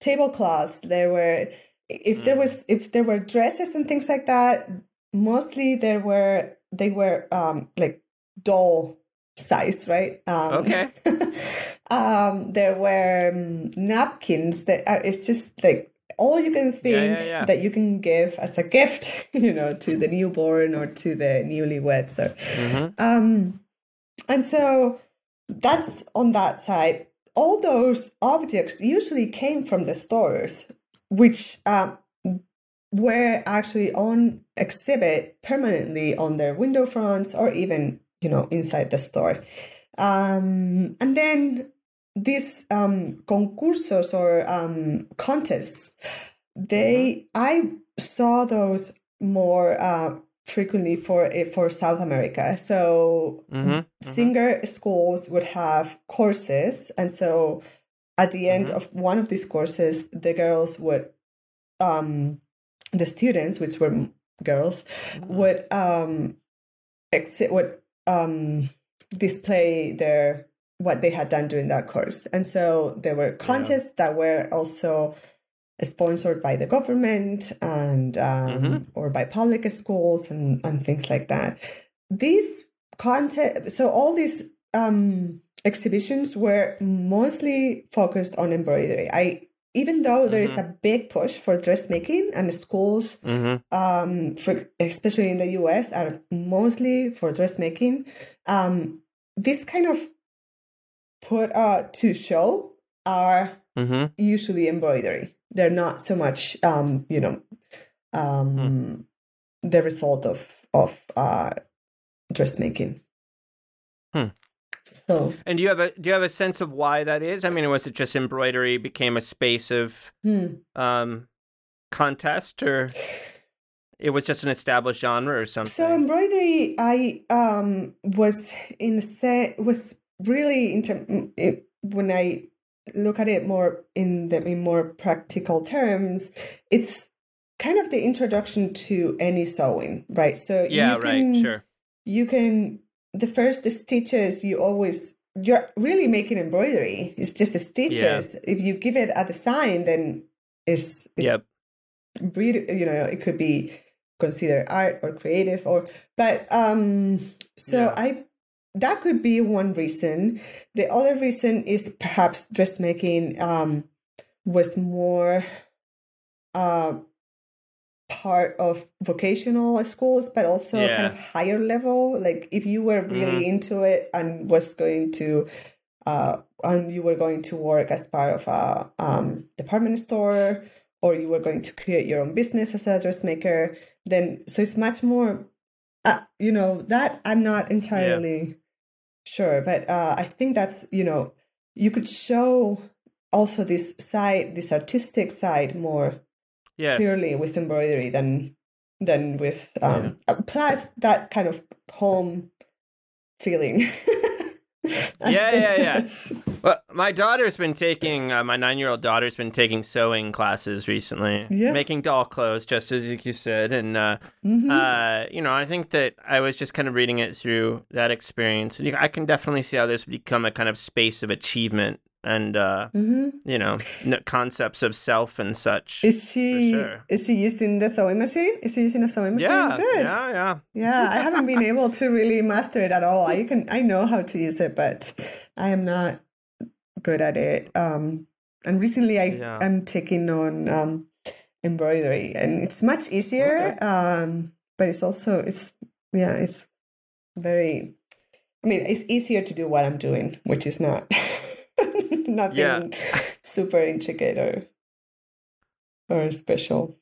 tablecloths there were if there was if there were dresses and things like that mostly there were they were um like doll size, right? Um, Okay. *laughs* um, there were um, napkins that uh, it's just like all you can think Yeah, yeah, yeah. that you can give as a gift, *laughs* you know, to the newborn or to the newlyweds. Or, Mhm. um, and so that's on that side. All those objects usually came from the stores, which um, were actually on exhibit permanently on their window fronts or even you know inside the store. Um, and then these um, concursos or um, contests, they I saw those more uh, frequently for eh, for South America. So Mhm. singer schools would have courses, and so at the end Mhm. of one of these courses, the girls would, um, the students, which were girls, would um, exi- would um display their what they had done during that course, and so there were contests that were also sponsored by the government and um, Mhm. or by public schools and, and things like that. These content, so all these um, exhibitions were mostly focused on embroidery. I even though there is a big push for dressmaking and schools Mhm. um, for especially in the US, are mostly for dressmaking. Um, this kind of put uh, to show are Mhm. usually embroidery. They're not so much, um, you know, um, the result of of uh, dressmaking. Hmm. So, And do you have a do you have a sense of why that is? I mean, was it just embroidery became a space of hmm. um, contest, or it was just an established genre or something? So embroidery, I um was in the se- was really into it, when I look at it more in the in more practical terms. It's kind of the introduction to any sewing, right? So yeah, you can, right, sure. You can the first the stitches you always you're really making embroidery. It's just the stitches. If you give it a design, then it's, it's Yep. really you know it could be considered art or creative or but um so Yeah. i that could be one reason the other reason is perhaps dressmaking um was more uh part of vocational schools but also kind of higher level. Like if you were really into it and was going to uh and you were going to work as part of a um department store or you were going to create your own business as a dressmaker, then so it's much more, uh, you know, that I'm not entirely sure, but uh, I think that's you know you could show also this side, this artistic side more Yes. clearly with embroidery than than with um uh, plus that kind of home feeling. *laughs* Yeah, yeah, yeah. Well, my daughter's been taking uh, my nine-year-old daughter's been taking sewing classes recently, Yeah. making doll clothes, just as you said, and uh, Mhm. uh, you know, I think that I was just kind of reading it through that experience. and you- I can definitely see how this become a kind of space of achievement and uh, Mhm. you know n- concepts of self and such. Is she sure. is she using the sewing machine? Is she using a sewing machine? yeah, Good. yeah, yeah. Yeah, I haven't been able to really master it at all. I can I know how to use it, but I am not good at it. Um and recently I Yeah. am taking on um embroidery and it's much easier. Um but it's also it's yeah, it's very I mean, it's easier to do what I'm doing, which is not *laughs* *laughs* nothing Yeah. super intricate or or special.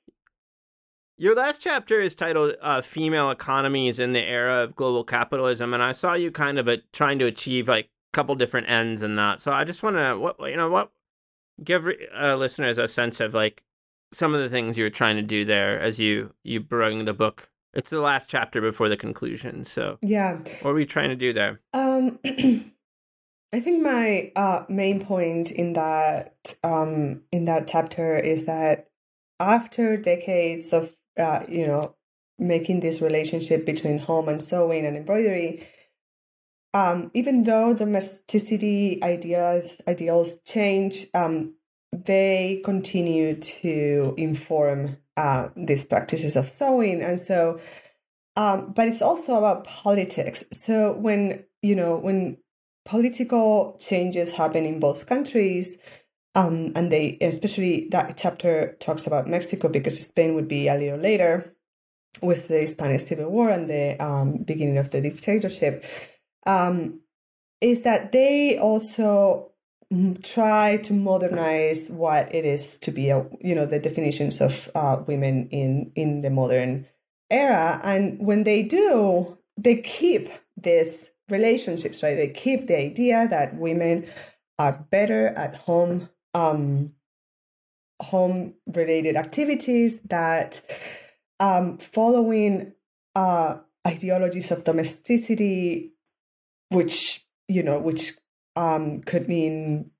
Your last chapter is titled uh, "Female Economies in the Era of Global Capitalism," and I saw you kind of uh trying to achieve like a couple different ends in that. So I just want to, what you know, what give uh, listeners a sense of like some of the things you're trying to do there as you you bring the book. It's the last chapter before the conclusion. So Yeah. what were you trying to do there? Um, *clears throat* I think my uh, main point in that um, in that chapter is that after decades of uh, you know making this relationship between home and sewing and embroidery, um, even though domesticity ideas ideals change, um, they continue to inform uh, these practices of sewing, and so um, but it's also about politics. So when you know when political changes happen in both countries, um, and they especially that chapter talks about Mexico because Spain would be a little later with the Spanish Civil War and the um, beginning of the dictatorship. Um, is that they also try to modernize what it is to be a you know the definitions of uh, women in in the modern era and when they do they keep these relationships right they keep the idea that women are better at home um home related activities that um following uh ideologies of domesticity which you know which um, could mean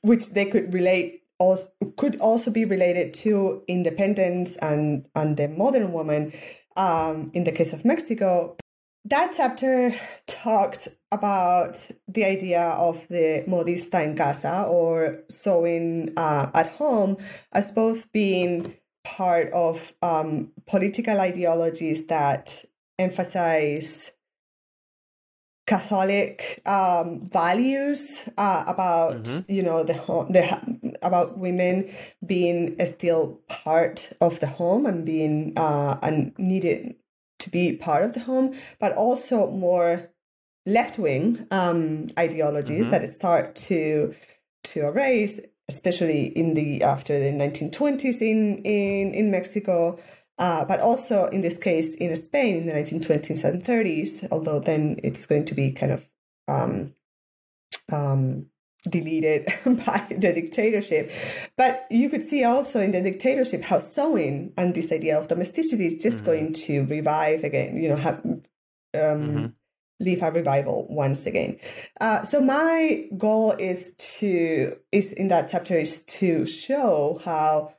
which they could relate also could also be related to independence and and the modern woman um, in the case of Mexico. That chapter talked about the idea of the modista en casa or sewing uh, at home as both being part of um, political ideologies that emphasize Catholic um, values uh, about mm-hmm. you know the the about women being still part of the home and being uh, and needed to be part of the home, but also more left wing um, ideologies mm-hmm. that start to to arise, especially in the after the 1920s in in in Mexico. Uh, but also in this case in Spain in the 1920s and 30s, although then it's going to be kind of um, um, deleted *laughs* by the dictatorship. But you could see also in the dictatorship how sewing and this idea of domesticity is just mm-hmm. going to revive again, you know, have, um, mm-hmm. leave a revival once again. Uh, so my goal is to, is in that chapter is to show how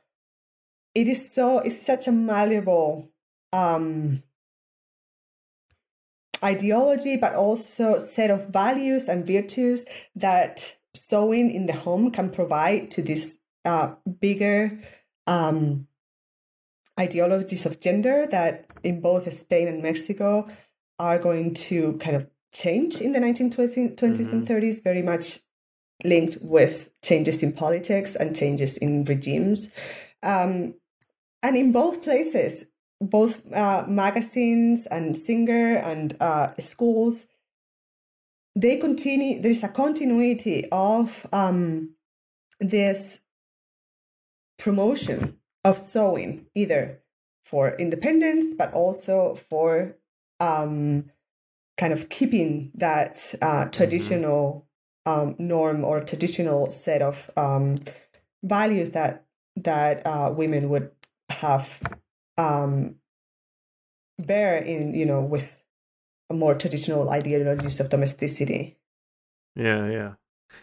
it is so it's such a malleable um, ideology, but also set of values and virtues that sewing in the home can provide to these uh, bigger um, ideologies of gender that in both Spain and Mexico are going to kind of change in the 1920s mm-hmm. and 30s, very much linked with changes in politics and changes in regimes. Um, and in both places, both uh, magazines and Singer and uh, schools, they continue. There is a continuity of um, this promotion of sewing, either for independence, but also for um, kind of keeping that uh, mm-hmm. traditional um, norm or traditional set of um, values that that uh, women would have um, bear in you know with more traditional ideologies of domesticity. Yeah, yeah.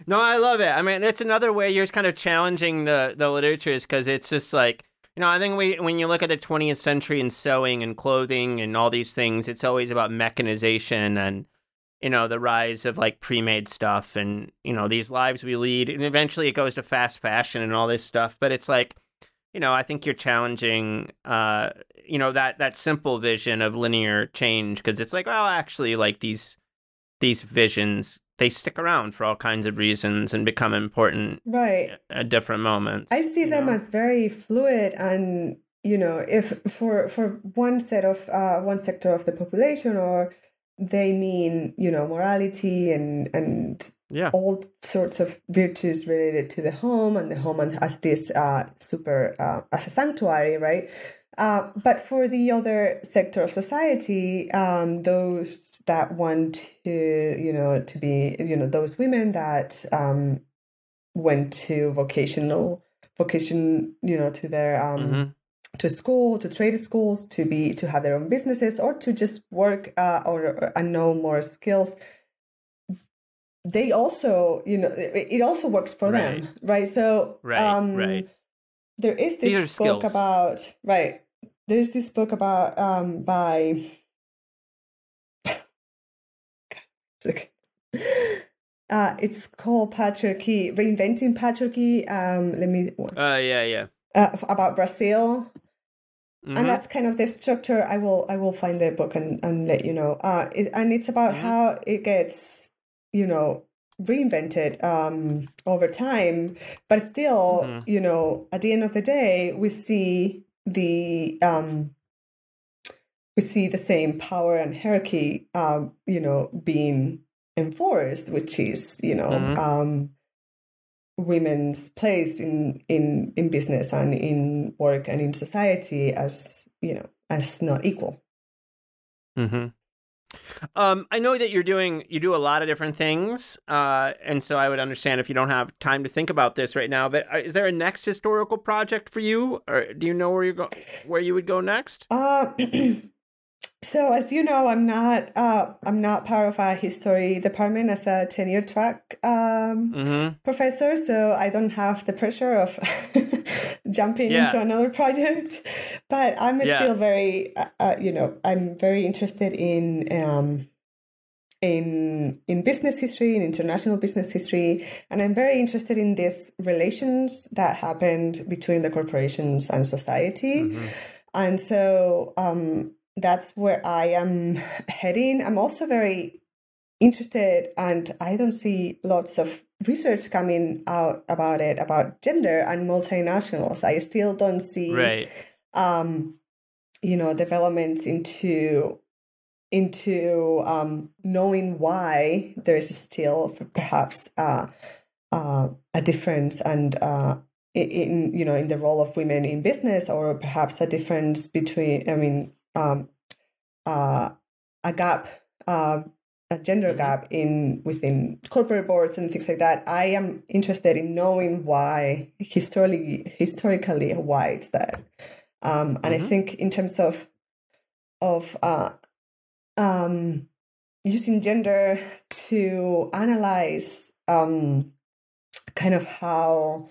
No, I love it. I mean, that's another way you're kind of challenging the the literature is because it's just like you know, I think we when you look at the 20th century and sewing and clothing and all these things, it's always about mechanization and you know the rise of like pre-made stuff and you know these lives we lead and eventually it goes to fast fashion and all this stuff but it's like you know, I think you're challenging, uh, you know, that that simple vision of linear change because it's like, well, actually, like these these visions they stick around for all kinds of reasons and become important right at different moments. I see them know? as very fluid and you know, if for for one set of uh, one sector of the population or they mean you know morality and and yeah. all sorts of virtues related to the home and the home and as this uh, super uh, as a sanctuary right uh, but for the other sector of society um, those that want to you know to be you know those women that um, went to vocational vocation you know to their um, mm-hmm to school to trade schools to be to have their own businesses or to just work uh, or and know more skills they also you know it, it also works for right. them right so right, um right. there is this book skills. about right there's this book about um by *laughs* uh it's called patriarchy reinventing patriarchy um let me uh yeah yeah uh, about brazil mm-hmm. and that's kind of the structure. I will I will find the book and, and let you know. Uh, it, and it's about mm-hmm. how it gets, you know, reinvented um, over time, but still, mm-hmm. you know, at the end of the day, we see the um, we see the same power and hierarchy, um, you know, being enforced, which is, you know, mm-hmm. um, women's place in in in business and in work and in society as you know as not equal. Mm-hmm. Um, I know that you're doing you do a lot of different things, uh, and so I would understand if you don't have time to think about this right now. But uh, is there a next historical project for you, or do you know where you go where you would go next? Uh, *clears throat* So as you know, I'm not uh, I'm not part of a history department as a tenure track um, mm-hmm. professor, so I don't have the pressure of *laughs* jumping yeah. into another project. But I'm yeah. still very, uh, uh, you know, I'm very interested in um, in in business history, in international business history, and I'm very interested in these relations that happened between the corporations and society. Mm-hmm. And so um, that's where I am heading. I'm also very interested, and I don't see lots of research coming out about it about gender and multinationals. I still don't see, right. um, you know, developments into into um, knowing why there is still perhaps uh, uh, a difference and uh, in you know in the role of women in business or perhaps a difference between i mean um, uh, a gap, uh, a gender mm-hmm. gap in within corporate boards and things like that. I am interested in knowing why historically, historically, why it's that. Um, and mm-hmm. I think in terms of of uh, um, using gender to analyze um, kind of how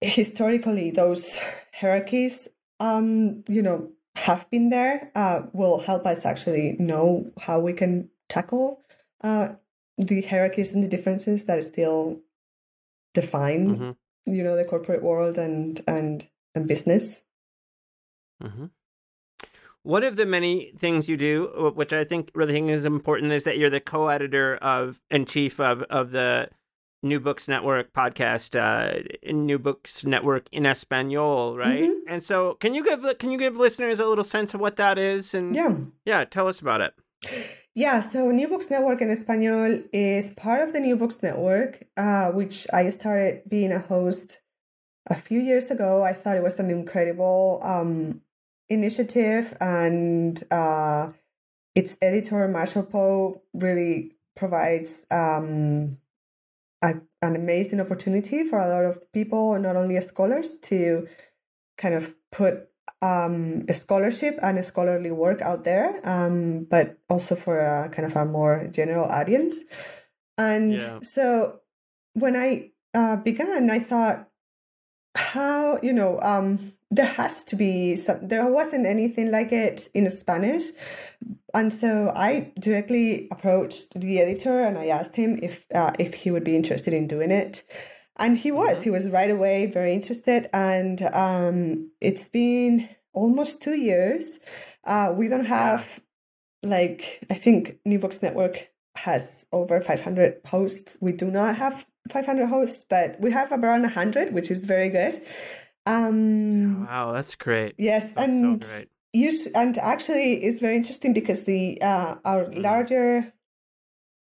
historically those hierarchies um, you know, have been there uh, will help us actually know how we can tackle uh, the hierarchies and the differences that still define, mm-hmm. you know, the corporate world and and and business. Mm-hmm. One of the many things you do, which I think really think is important, is that you're the co-editor of and chief of of the New Books Network podcast, uh, New Books Network in Espanol, right? Mm-hmm. And so, can you give can you give listeners a little sense of what that is? And yeah, yeah, tell us about it. Yeah, so New Books Network in Espanol is part of the New Books Network, uh, which I started being a host a few years ago. I thought it was an incredible um, initiative, and uh, its editor Marshall Poe really provides. Um, a, an amazing opportunity for a lot of people, not only scholars, to kind of put um, a scholarship and a scholarly work out there, um, but also for a kind of a more general audience. And yeah. so when I uh, began, I thought, how, you know, um, there has to be some, there wasn't anything like it in Spanish, and so I directly approached the editor and I asked him if uh, if he would be interested in doing it, and he was. Mm-hmm. He was right away very interested, and um, it's been almost two years. Uh, we don't have like I think New Books Network has over 500 hosts. We do not have 500 hosts, but we have around 100, which is very good. Um, wow, that's great. Yes, that's and so Yes, and actually, it's very interesting because the uh, our mm-hmm. larger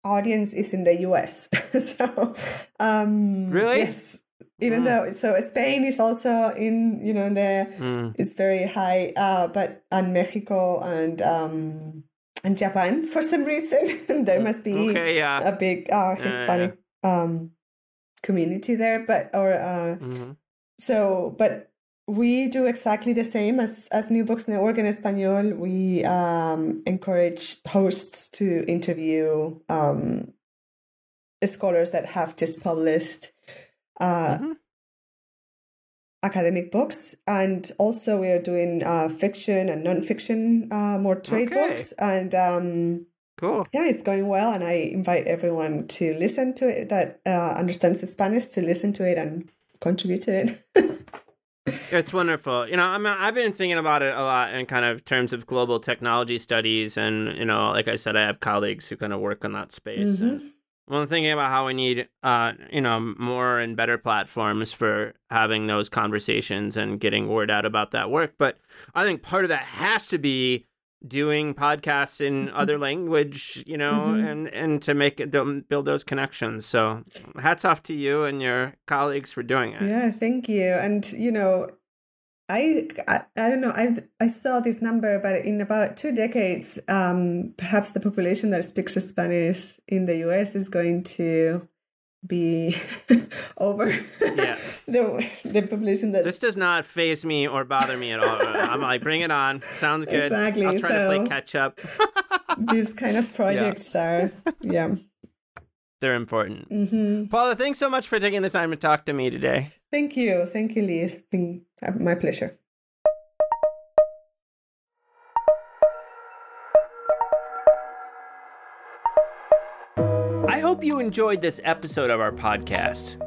audience is in the U.S. *laughs* so, um, really, yes. Even mm. though so Spain is also in you know the mm. it's very high, uh, but and Mexico and um and Japan for some reason *laughs* there mm, must be okay, yeah. a big uh, Hispanic yeah. um community there, but or uh, mm-hmm. So but we do exactly the same as, as New Books Network in Espanol. We um, encourage hosts to interview um, scholars that have just published uh, mm-hmm. academic books. And also, we are doing uh, fiction and nonfiction, uh, more trade okay. books. And um, cool. Yeah, it's going well. And I invite everyone to listen to it that uh, understands Spanish to listen to it and contribute to *laughs* it. It's wonderful. You know, I'm, I've been thinking about it a lot in kind of terms of global technology studies. And, you know, like I said, I have colleagues who kind of work in that space. Mhm. And well, thinking about how we need, uh, you know, more and better platforms for having those conversations and getting word out about that work. But I think part of that has to be doing podcasts in *laughs* other language, you know, Mhm. and and to make it them- build those connections. So, hats off to you and your colleagues for doing it. Yeah, thank you. And you know, I, I I don't know. I I saw this number, but in about two decades, um, perhaps the population that speaks Spanish in the U.S. is going to be *laughs* over Yeah. *laughs* the the population that This does not phase me or bother me at all. *laughs* I'm like, bring it on. Sounds good. Exactly, I'll try to play so- catch up. these kind of projects are. Yeah. They're important. hmm Paula, thanks so much for taking the time to talk to me today. Thank you, thank you, Lee. It's been my pleasure. Hope you enjoyed this episode of our podcast.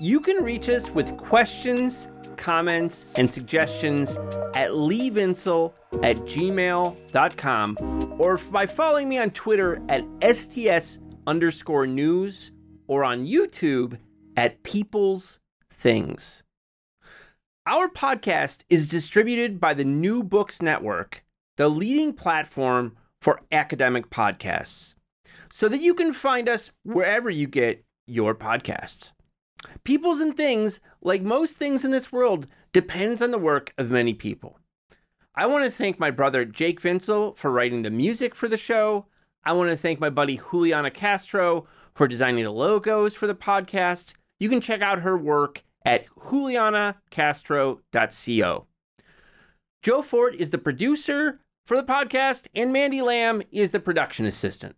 You can reach us with questions, comments, and suggestions at leevinsel at gmail.com or by following me on Twitter at STS underscore news or on YouTube at People's Things. Our podcast is distributed by the New Books Network, the leading platform for academic podcasts so that you can find us wherever you get your podcasts. Peoples and things, like most things in this world, depends on the work of many people. I want to thank my brother Jake Vinsel for writing the music for the show. I want to thank my buddy Juliana Castro for designing the logos for the podcast. You can check out her work at julianacastro.co. Joe Fort is the producer for the podcast, and Mandy Lamb is the production assistant.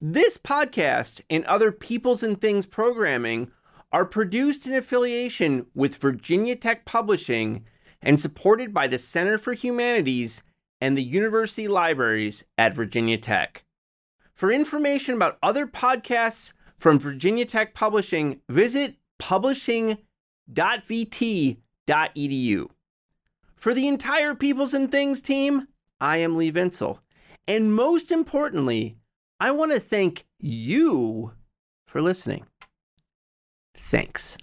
This podcast and other Peoples and Things programming are produced in affiliation with Virginia Tech Publishing and supported by the Center for Humanities and the University Libraries at Virginia Tech. For information about other podcasts from Virginia Tech Publishing, visit publishing.vt.edu. For the entire Peoples and Things team, I am Lee Vinsel. And most importantly, I want to thank you for listening. Thanks.